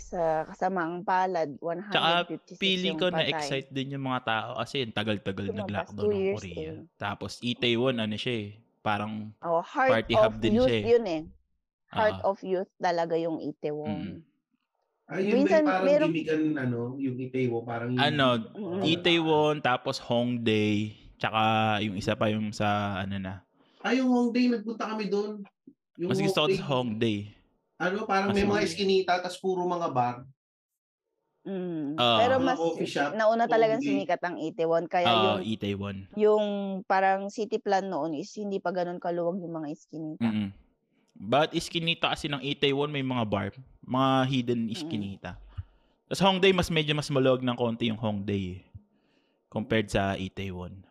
sa kasamaang palad, 156 Tsaka yung ko patay. na-excite din yung mga tao kasi ang tagal-tagal nag-lockdown ng Korea. eh. Tapos Itaewon, ano siya eh, parang Oh, heart Party of hub din youth siya eh. yun eh. Heart ah, of youth talaga yung mm. Itaewon. Ay, yun Minsan, ba yung parang meron- gimmickan, ano, yung Itaewon, parang yung... ano, Mm. Itaewon, tapos Hongdae, tsaka yung isa pa yung sa ano na. Ay, yung Hongdae, nagpunta kami doon. Yung Mas gusto ko sa Hongdae, Hongdae. Ano, parang may mga eskinita, tas puro mga bar. Mm. Ah. Pero mas coffee shop, nauna talagang Hongdae. sumikat ang Itaewon kaya Ah, yung Itaewon. yung parang city plan noon is hindi pa ganun kaluwag yung mga iskinita. Mm. But iskinita kasi ng Itaewon may mga bar, mga hidden iskinita. Tapos Hongdae mas medyo mas maluwag ng konti yung Hongdae eh, compared sa Itaewon.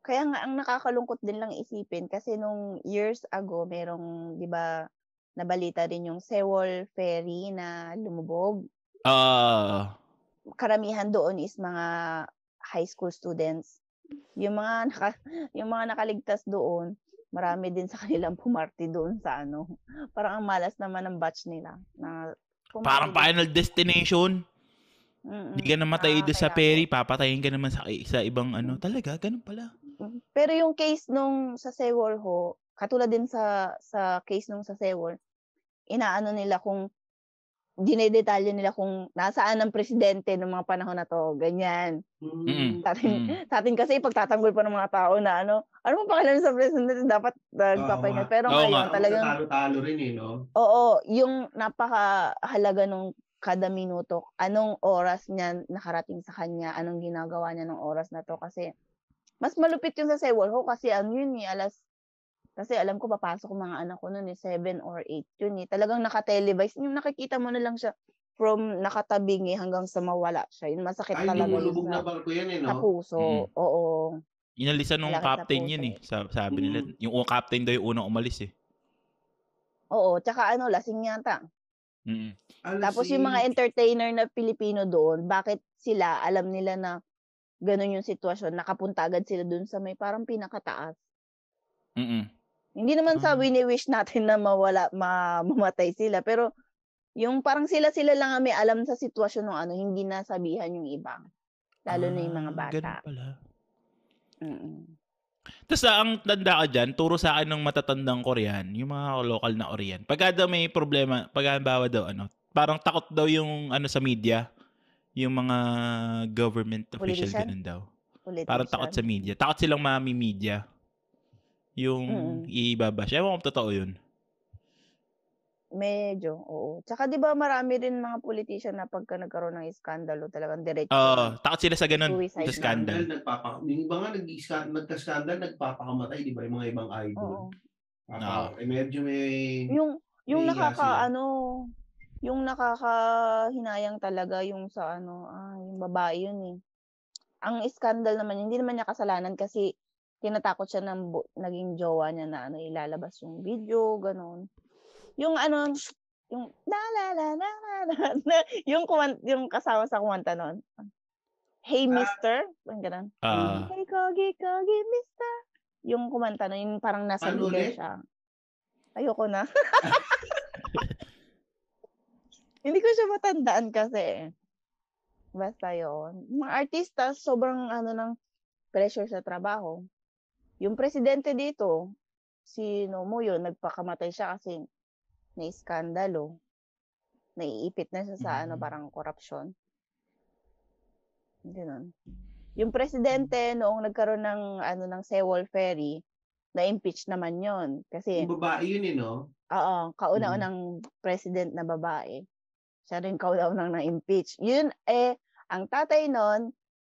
Kaya nga ang nakakalungkot din lang isipin kasi nung years ago merong 'di ba nabalita din yung Sewol ferry na lumubog. Ah, Karamihan doon is mga high school students. Yung mga naka, yung mga nakaligtas doon, marami din sa kanilang pumarty doon sa ano. Parang ang malas naman ng batch nila na pumarty parang final destination. Hindi ka namatay doon sa Nakakaya ferry, papatayin ka naman sa sa ibang ano. Talaga, ganun pala. Pero yung case nung sa Sewol ho, katulad din sa sa case nung sa Sewol, inaano nila kung dinedetalye nila kung nasaan ang presidente ng mga panahon na to, ganyan. Mm. Sa atin, Mm. sa atin kasi ipagtatanggol pa ng mga tao na ano, ano mo pakialam sa presidente, dapat nagpapahinga. nga. Pero Oo ngayon, nga. talagang, Talo-talo rin eh, no? oo, yung napakahalaga nung kada minuto, anong oras niya nakarating sa kanya, anong ginagawa niya ng oras na to. Kasi, mas malupit yung sa Sewol ho kasi ano yun eh, alas, kasi alam ko papasok mga anak ko noon eh, 7 or 8 yun eh. Talagang naka-televise. Yung nakikita mo na lang siya from nakatabingi hanggang sa mawala siya. Yun masakit Ay, talaga yun lumulubog sa, na barko yan eh, sa no? puso. Mm. Oo. Inalisan nung sa captain yun eh. eh. Sa- Sabi nila, Mm. yung captain daw yung unang umalis eh. Oo. Tsaka ano, lasing yata. Mm. Tapos yung mga eh. entertainer na Pilipino doon, bakit sila, alam nila na ganun yung sitwasyon, nakapunta agad sila doon sa may parang pinakataas. Mm. Hindi naman sa Ah. wini-wish natin na mawala, ma- mamatay sila, pero Yung parang sila-sila lang ang may alam sa sitwasyon ng ano, hindi nasabihan yung iba. Lalo na yung mga Ah, bata. Ganun pala. Mm. Tapos ah, ang tanda ka dyan, turo sa akin ng matatandang Korean, yung mga local na Korean. Pagka daw may problema, pagka bawa daw ano, parang takot daw yung ano sa media, yung mga government official Politician? ganun daw. Politician. Parang takot sa media. Takot silang mami media. Yung Mm. ibabash. Ewan ko kung totoo yun. Medyo, oo. Tsaka 'di ba marami rin mga politician na pagka nagkaroon ng iskandalo talagang diretso. Oo, takot sila sa ganun. Sa na. scandal. Nagpapa, yung iba nga nag nagka-scandal, nagpapakamatay, di ba? Yung mga ibang idol. Oo. Papa, eh, medyo may... Yung yung Nahiya nakaka sila. ano, yung nakakahinayang talaga yung sa ano, ah, yung babae yun eh. Ang iskandal naman, hindi naman niya kasalanan kasi tinatakot siya ng bu- naging jowa niya na ano ilalabas yung video, ganun. Yung ano, yung la la la la yung kuwan, yung kasama sa kumanta noon. Hey Mister, parang ganun. Ah, Hey Kogi Kogi Mister. Yung kumanta no, yung parang nasa ulit? siya. Ayoko na. Hindi ko siya matandaan kasi. eh. Basta yon. Mga artista, sobrang ano ng pressure sa trabaho. Yung presidente dito, si Nomo yun, nagpakamatay siya kasi na-iskandalo. Naiipit na siya sa ano, Mm. parang corruption. Ganun. Yung presidente noong nagkaroon ng ano ng Sewol Ferry, na-impeach naman 'yon kasi Yung babae yun eh, no? oo, kauna-unang president na babae. Siya rin kauna-unang na-impeach. Yun eh ang tatay nun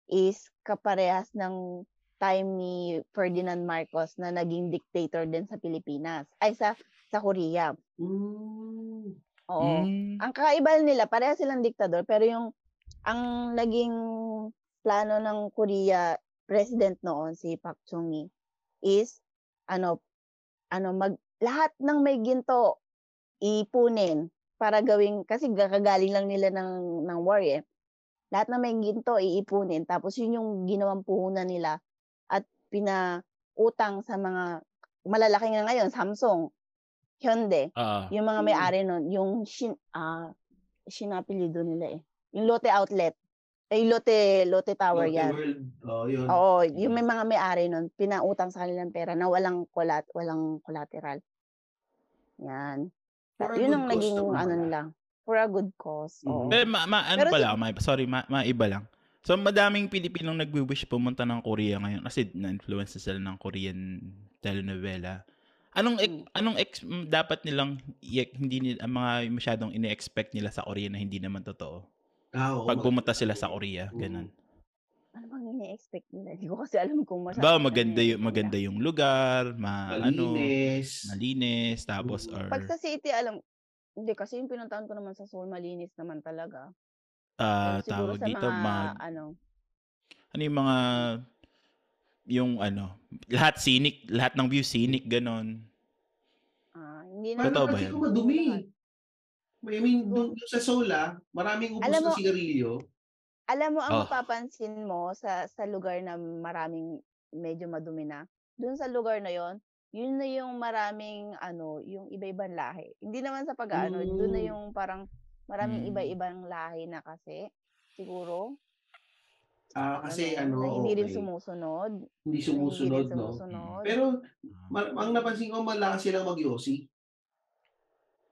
is kaparehas ng time ni Ferdinand Marcos na naging dictator din sa Pilipinas. Ay sa sa Korea. Mm. Oo. mm, Ang kakaiba nila, pareha silang diktador, pero yung ang naging plano ng Korea president noon si Park Chung-hee is ano ano mag lahat ng may ginto ipunin para gawing kasi kakagaling lang nila ng ng war eh. Lahat ng may ginto iipunin tapos yun yung ginawang puhunan nila pinautang sa mga malalaki nga ngayon Samsung, Hyundai, ah, yung mga may-ari nun, yung shin, ah, sinapilido nila eh. Yung Lotte Outlet. Eh, Lotte, Lotte Tower Lotte yan. World. Oh, yun. Oo, yung may mga may-ari nun, pinautang sa kanilang pera na walang colat, walang collateral. Yan. For yun ang naging ano nila. For a good cause. Oo. Mhm. Pero ma, ma- ano Pero pala, si- ma, sorry, ma, maiba lang. So, madaming Pilipinong nagwi-wish pumunta ng Korea ngayon kasi na-influence na sila ng Korean telenovela. Anong ek- Mm. anong ex, mm, dapat nilang i- hindi nila ang mga masyadong ine-expect nila sa Korea na hindi naman totoo. Ah, oo, Pag pumunta sila sa Korea, Mm. ganun. Ano bang ini-expect nila? Hindi ko kasi alam kung masyado. Ba maganda yung maganda yung lugar, ma ano, Malinis. malinis, tapos Mm. or Pag sa city, alam, hindi kasi yung pinuntahan ko naman sa Seoul, malinis naman talaga. Ah, siguro tawag sa dito mga, mag ano, ano yung mga yung ano, lahat scenic, lahat ng view scenic ganon. ah, hindi Paano Totoo ba kasi yan? kung madumi? I mean, doon doon sa Sola, maraming ubos Alam na mo- sigarilyo. Alam mo, ang Oh. mapapansin mo sa sa lugar na maraming medyo madumi na, doon sa lugar na yon, yun na yung maraming ano, yung iba-ibang lahi. Hindi naman sa pag-ano, doon na Mm. yung parang maraming Mm. iba-ibang lahi na kasi siguro. Ah, kasi ano, na hindi rin okay. sumusunod. Hindi sumusunod, hindi rin no? sumusunod. Pero, ma- ang napansin ko, malakas silang mag-yossi.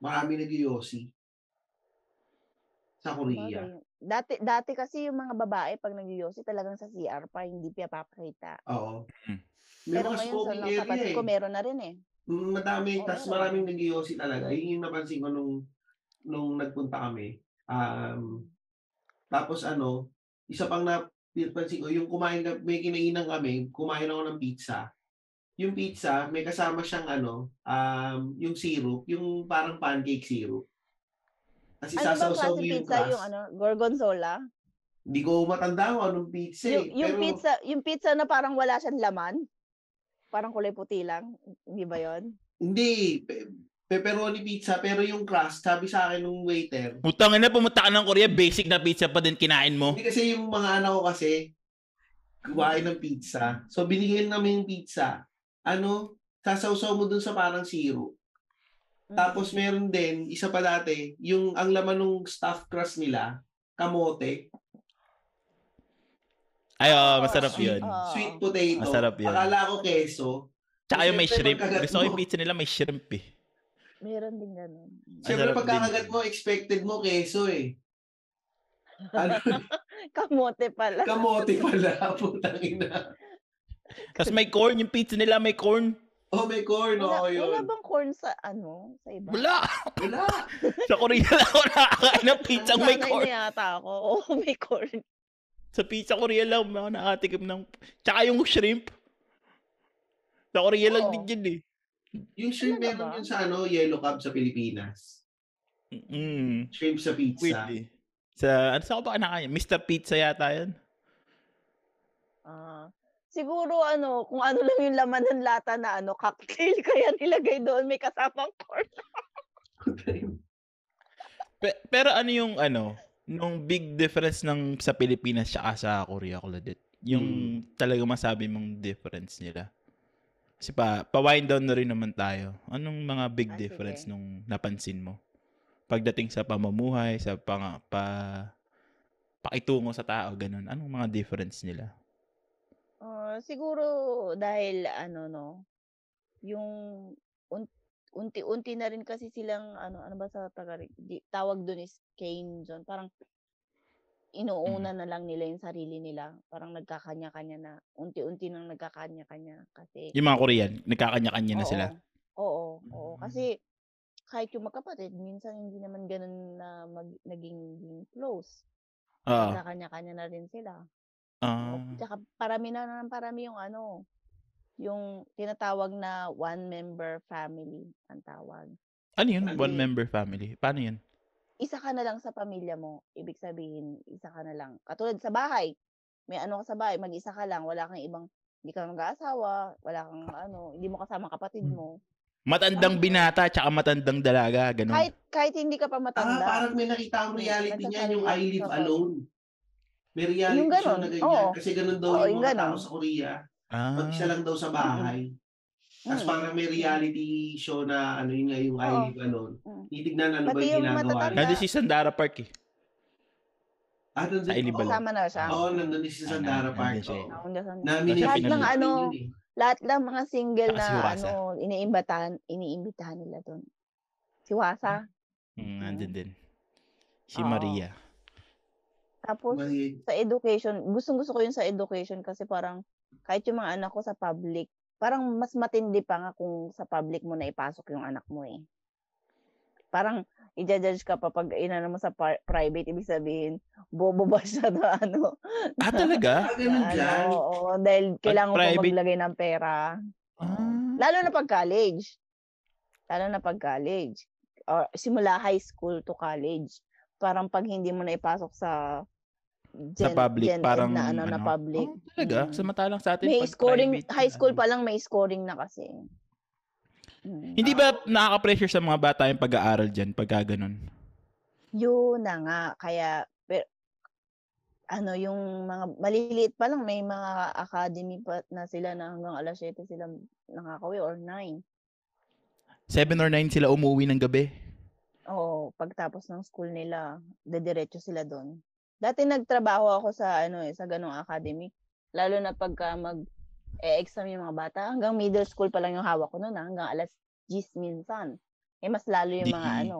Marami nag-yossi. Sa Korea. Bagay. Dati, dati kasi yung mga babae pag nag-yosi talagang sa CR pa, hindi pinapakita. Oo. Mm. May Pero mga ngayon sa smoking no, area kapatid eh. ko meron na rin eh. Mm, Madami, Oo, tas maraming nag-yossi talaga. Yun yung napansin ko nung, nung nagpunta kami. Um, tapos ano, isa pang napansin ko, yung kumain, may kinainan kami, kumain ako ng pizza. Yung pizza, may kasama siyang ano, um, yung syrup, yung parang pancake syrup. Kasi Ano bang sasawsaw klase mo yung pizza crust. yung ano, gorgonzola? Hindi ko matanda kung anong pizza Yung, eh. yung pero, pizza, yung pizza na parang wala siyang laman. Parang kulay puti lang. Hindi ba 'yon? Hindi. Pe- pepperoni pizza, pero yung crust, sabi sa akin ng waiter, Putang ina, pumunta ka ng Korea, basic na pizza pa din kinain mo. Hindi kasi yung mga anak ko kasi kumain ng pizza. So binigyan namin yung pizza. Ano, sasawsaw mo dun sa parang syrup. Tapos meron din, isa pa dati, yung ang laman ng stuffed crust nila, kamote, Ay, Oo, masarap sweet. yun. Sweet potato. Masarap yun. Akala ko keso. Tsaka yung may shrimp. Gusto ko yung pizza nila may shrimp eh. Meron din ganun. Siyempre, pagkakagat mo, expected mo keso eh. Ano, Kamote pala. kamote pala, putang ina. Tapos may corn, yung pizza nila may corn. Oh, may corn, wala, wala yun. bang corn sa ano? Sa iba? Wala! Wala. Sa Korea lang ako nakakain ng pizza may Sanay corn. na yata ako. Oo, may corn. Sa pizza Korea lang ako nakatikim ng... Tsaka yung shrimp. Sa Korea lang Oo. din yun eh. Yung shrimp Talaga meron ba? yun sa ano, yellow cab sa Pilipinas. Mm. Shrimp sa pizza. Weird eh. Sa, ano sa ako ba kinakain? Mr. Pizza yata yun. Ah, siguro ano, kung ano lang yung laman ng lata na ano, cocktail kaya nilagay doon may kasamang corn. Pe- pero ano yung ano, nung big difference ng sa Pilipinas tsaka sa Korea, Claudette? Yung talaga masabi mong difference nila. Kasi pa, pa-wind down na rin naman tayo. Anong mga big Ah, difference sige. nung napansin mo? Pagdating sa pamumuhay, sa pang, pa, pakitungo sa tao, ganun. Anong mga difference nila? Ah, siguro dahil ano no, yung un- unti-unti na rin kasi silang ano ano ba sa di, tawag doon is cane zone. Parang inuuna na lang nila yung sarili nila. Parang nagkakanya-kanya na. Unti-unti nang nagkakanya-kanya kasi Yung mga Korean, nagkakanya-kanya na Oo. sila. Oo, oo. Mm. Kasi kahit yung magkapatid, minsan hindi naman ganun na mag, naging, close. Oo. Nagkakanya-kanya na rin sila. Ah. Oo. Tsaka parami na ng parami yung ano, yung tinatawag na one-member family ang tawag. ano yun? Ano One yun? member family. Paano yun? Isa ka na lang sa pamilya mo. Ibig sabihin, isa ka na lang. Katulad sa bahay. May ano ka sa bahay, mag-isa ka lang. Wala kang ibang, hindi ka mag-aasawa. Wala kang ano, hindi mo kasama kapatid Hmm. mo. Matandang binata tsaka matandang dalaga, ganun. Kahit, kahit hindi ka pa Ah, matanda. parang may nakita akong reality Nasa niyan, yung I Live. Alone. May reality Yung show ganon, na ganyan. oo. Kasi ganun daw Oo, yung yung mga ganon. tao sa Korea. ah. Mag-isa lang daw sa bahay. Tapos Mm. parang may reality show na ano yun nga, yung I Oo. Live Alone. Mm. Titignan ano ba Pati yung yung ginagawa. Nandun si Sandara Park eh. Ah, nandun, Sa I Live oo. Alone. Kasama na siya. Oo, nandun din si Ah, Sandara nandun Park. siya oo. Ako dyan. Nominated Lahat ng yun ano, eh. Lahat lang mga single na ano, iniimbitahan, iniimbitahan nila doon. Si Wasa. Mm, nandun din. Si. Maria. Tapos sa education, gustong gusto ko yun sa education kasi parang kahit yung mga anak ko sa public, parang mas matindi pa nga kung sa public mo na ipasok yung anak mo eh. Parang i-judge ka pa pag inano mo sa par- private, ibig sabihin, bobo ba siya na ano. Ah, talaga? Ganun na dyan. ano, oo, dahil kailangan mo pa private- maglagay ng pera. Ah. Lalo na pag college. Lalo na pag college. Or simula high school to college. Parang pag hindi mo na ipasok sa Sa public, gen parang na ano, na ano? public. Oh, talaga? Mm. Samantalang sa atin May pag scoring, private, high school ano. pa lang may scoring na kasi. Mm. Hindi ba nakaka-pressure sa mga bata yung pag-aaral dyan pagka ganun? Yun na nga. Kaya, pero, ano, yung mga maliliit pa lang, may mga academy pa na sila na hanggang alas 7 sila nakakawi or 9. 7 or 9 sila umuwi ng gabi. Oo, pagtapos ng school nila, dediretso sila doon. Dati nagtrabaho ako sa ano eh, sa ganong academy. Lalo na pagka mag e-exam yung mga bata, hanggang middle school pa lang yung hawak ko noon, ah, hanggang alas 10 minsan. Eh mas lalo yung mga Di- ano.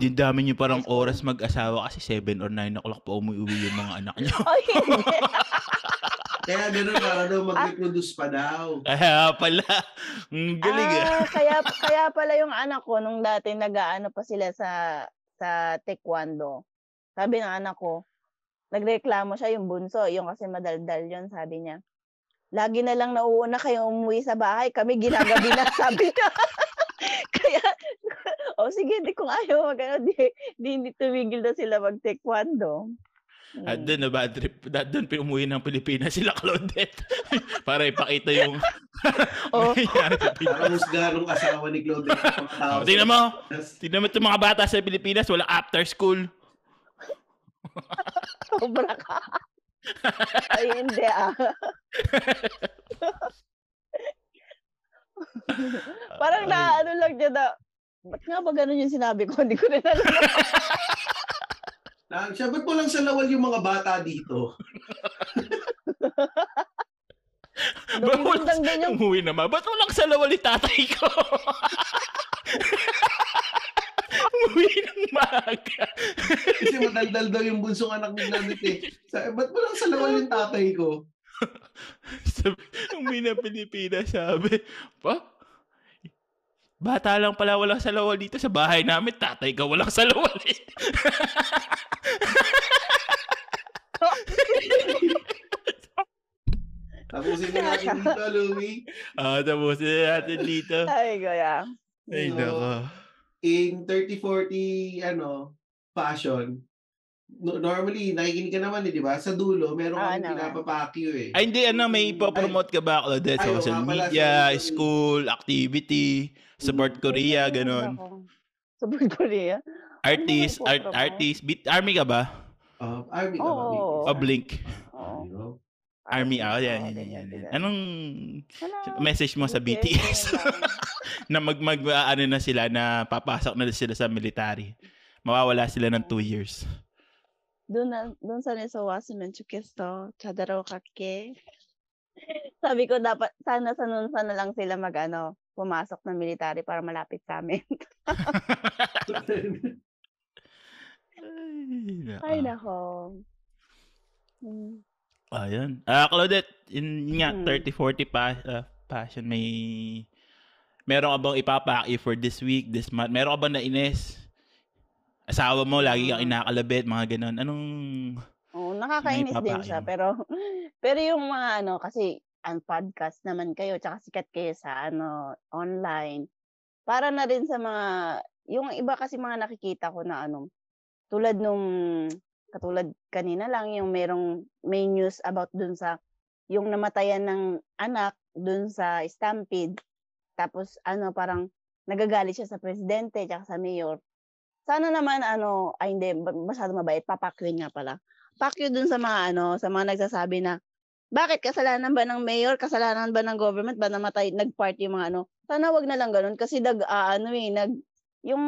Di dami nyo parang oras mag-asawa kasi 7 or 9 o'clock pa umuwi yung mga anak nyo. Ay, hindi. Kaya ganun para daw mag-reproduce pa daw. Kaya pala. Ang galing ah. ah, kaya kaya pala yung anak ko nung dati nag-aano pa sila sa sa taekwondo. Sabi ng anak ko, nagreklamo siya yung bunso, yung kasi madaldal yon sabi niya. Lagi na lang nauuna kayo umuwi sa bahay, kami ginagabi na, sabi niya. Kaya, o sige, di kung ayaw mag ano, di, di, hindi tumigil na sila mag-taekwondo. At Mm. doon na bad trip. At doon pinumuwi ng Pilipinas sila Claudette. Para ipakita yung Oh. nangyayari sa Pilipinas. Asawa ni Claudette. Oh, tingnan mo. Tingnan mo itong mga bata sa Pilipinas, wala after school. Sobra ka. Ay, hindi ah. Parang na ano lang dyan na, Ba't nga ba ganun yung sinabi ko? Hindi ko rin alam. Na, siya, ba't mo lang sa lawal yung mga bata dito? Lumilindang din yung... Umuwi naman. Ba't walang sa lawal ni tatay ko? Umuwi ng maaga. Kasi madaldal daw yung bunsong anak ni Gladys eh. Sa, ba't mo lang sa lawal yung tatay ko? sabi, umuwi ng Pilipinas, sabi, pa, bata lang pala walang sa lawal dito sa bahay namin. Tatay ka walang sa lawal eh. Tapusin na natin dito, Louie. Ah, tapusin na natin dito. Ay, gaya. Ay, nako. In 30-40, ano, fashion, no- normally, nakikinig ka naman eh, di ba? Sa dulo, meron Ah, kang pinapapakyo eh. Ay, hindi, ano, may ipopromote ka ba, Claudette? Ay, oo Social media, sorry. school, activity, support Korea, ganon. Support Korea? Artist, Ano ba art, artist, beat, army ka ba? Uh, army ka ba? Oo. Baby? O Blink? Oo. Army, ah, yan, yan, yan, yan. Anong Wala. message mo sa BTS? na mag, mag ano na sila, na papasok na sila sa military. Mawawala sila ng two years. Doon na, doon sa nesowa si Menchukesto, chadaro kake. Sabi ko dapat sana sa nun sana lang sila mag ano, pumasok ng military para malapit sa amin. Ay Ay, nako. Hmm. Ayun. Ah, Claudette, yun nga, Mm. 30-40 pa, ah, passion, may... Meron ka bang ipapaki for this week, this month? Meron ka bang nainis? Asawa mo, lagi kang Mm. inakalabit, mga ganon. Anong... Oo, nakakainis din siya pero pero yung mga ano kasi ang podcast naman kayo tsaka sikat kayo sa ano online. Para na rin sa mga yung iba kasi mga nakikita ko na ano tulad nung katulad kanina lang yung merong may news about dun sa yung namatayan ng anak dun sa Stampede. Tapos ano parang nagagalit siya sa presidente tsaka sa mayor. Sana naman ano ay hindi masyado mabait papakwin nga pala pakyo dun sa mga ano, sa mga nagsasabi na bakit kasalanan ba ng mayor, kasalanan ba ng government ba namatay nag-party yung mga ano. Sana wag na lang ganun kasi dag ah, ano eh nag yung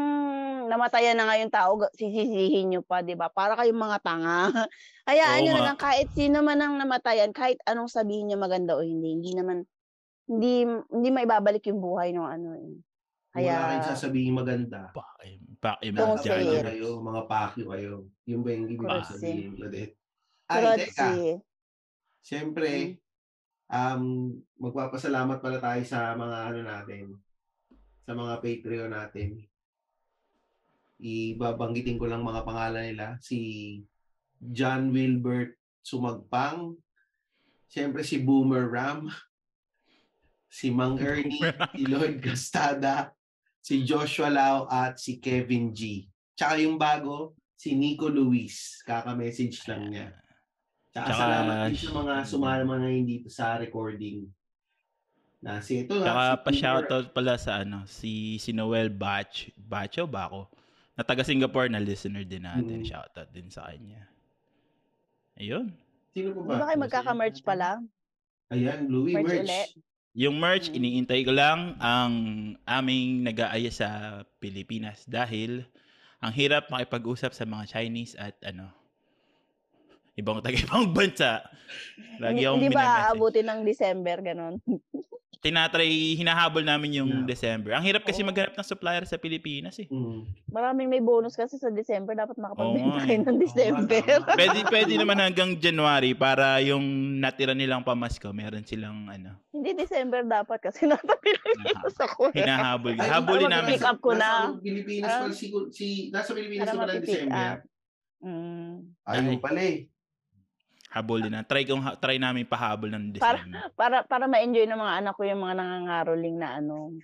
namatayan na nga yung tao sisisihin nyo pa, 'di ba? Para kayong mga tanga. Hayaan nyo na lang kahit sino man ang namatayan, kahit anong sabihin niya maganda o hindi, hindi naman hindi hindi maibabalik yung buhay ng ano eh. Kung wala kayong Kaya sasabihin maganda. Pakim, pakim, Don't say it. kayo, mga pakyo kayo. Yung ba yung ibig sabihin? Ay, Kurotsi. teka. Siyempre, Mm. um, magpapasalamat pala tayo sa mga ano natin, sa mga Patreon natin. Ibabanggitin ko lang mga pangalan nila. Si John Wilbert Sumagpang. Siyempre si Boomer Ram. Si Mang Ernie. si Lloyd Castada. Si Joshua Lau at si Kevin G. Tsaka yung bago, si Nico Luis. Kaka-message lang niya. Tsaka, Tsaka, salamat din sa mga sumama ngayon dito sa recording. Na si ito Tsaka si pa-shoutout pala sa ano, si, si Noel Batch, Batcho ba ako? Na taga Singapore na listener din natin. Mm. Shoutout din sa kanya. Ayun. Sino Di ba? ba kayo magkaka-merch pala? Ayan, Louis Merch merch. ulit? Yung merch, Mm. iniintay ko lang ang aming nag-aaya sa Pilipinas dahil ang hirap makipag-usap sa mga Chinese at ano, ibang taga-ibang bansa. Lagi Hindi, akong hindi ba aabutin ng December ganon? Tinatry, hinahabol namin yung Yeah. December. Ang hirap kasi Oo. maghanap ng supplier sa Pilipinas eh. Mm. Maraming may bonus kasi sa December dapat makapagbenta nga kayo eh. ng December. Tama. Pwede, pwede naman hanggang January para yung natira nilang pamasko, meron silang ano, Hindi December dapat kasi nasa Pilipinas ako. eh. hinahabol. Ay, Habulin namin. pick up ko na. Nasa Pilipinas Ah. pala si, si nasa Pilipinas pala mapipick December. up. Mm. Ayun Ay. pala eh. Habulin na. Try, kong, ha- try namin pahabol ng Para- December. Para para ma-enjoy ng mga anak ko yung mga nangangaroling na ano.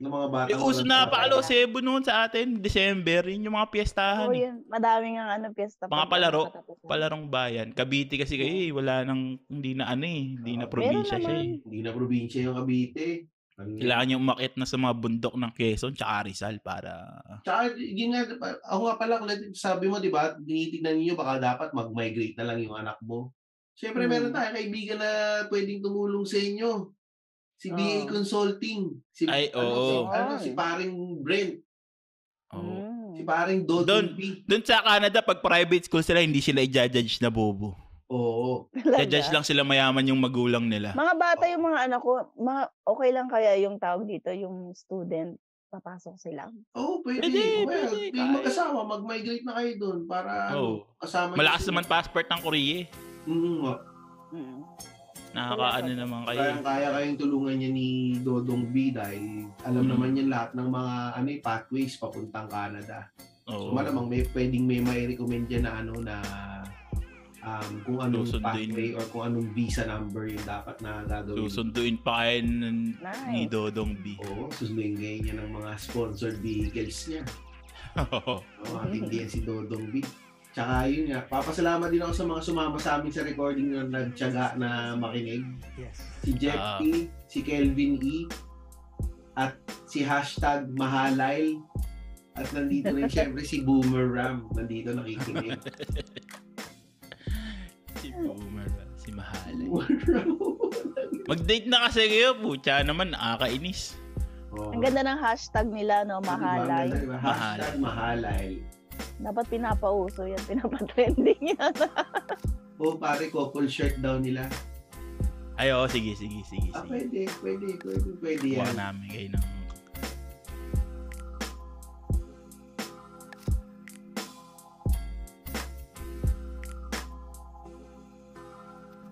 Ng mga bata. Eh, uso na paalo Cebu noon sa atin, December. Yun yung mga Oh, piyestahan. eh. yun. Madaming ang ano piyesta. Mga palaro. Palarong bayan. Cavite kasi kayo eh. Wala nang, hindi na ano eh. Hindi na probinsya siya eh. Hindi na probinsya yung Cavite. Ano- Kailangan niya umakit na sa mga bundok ng Quezon tsaka Rizal para... Tsaka, yun nga, ako nga pala, kung sabi mo, di ba, tinitignan niyo baka dapat mag-migrate na lang yung anak mo. Siyempre, Hmm. meron tayo kaibigan na pwedeng tumulong sa inyo. Si BA Oo. Consulting. Si, Ay, ano, si, oo. ano, si paring Brent. Oo. Si Mm. paring Dodon Doon. B. Doon sa Canada, pag private school sila, hindi sila i-judge na bobo. Oo. Talaga. Judge lang sila mayaman yung magulang nila. Mga bata yung mga anak ko, mga okay lang kaya yung tawag dito, yung student, papasok sila. Oo, pwede. Pwede, well, pwede, yung kaya. mag-asawa, mag-migrate na kayo doon para ano, kasama Malakas naman passport ng Korea eh. Mm, nga. Mm. Nakakaano naman kayo. Kaya kaya kayong tulungan niya ni Dodong B dahil alam Mm. naman niya lahat ng mga ano eh, pathways papuntang Canada. So Oo. malamang may pwedeng may may recommend diyan na ano na um, kung anong Susunduin. pathway or kung anong visa number yung dapat na gagawin. Susunduin pa kayo ng- ni Nice. Dodong B. Oo, susunduin kayo niya ng mga sponsored vehicles niya. Oo, matindihan si Dodong B. Tsaka yun nga, papasalamat din ako sa mga sumama sa amin sa recording na nagtyaga na makinig. Yes. Si Jeff Ah. T, si Kelvin E, at si hashtag Mahalay. At nandito rin syempre si Boomer Ram. Nandito nakikinig. si Boomer, si Mahalay. Mag-date na kasi kayo, putya naman, nakakainis. Oo. Ang ganda ng hashtag nila, no? Mahalay. diba? Hashtag Mahalay. Dapat pinapauso yan, pinapatrending yan. O pare, couple shirt daw nila. Ay, oo, sige, sige, sige. Ah, sige. pwede, pwede, pwede, pwede Kuha yan. namin kayo ng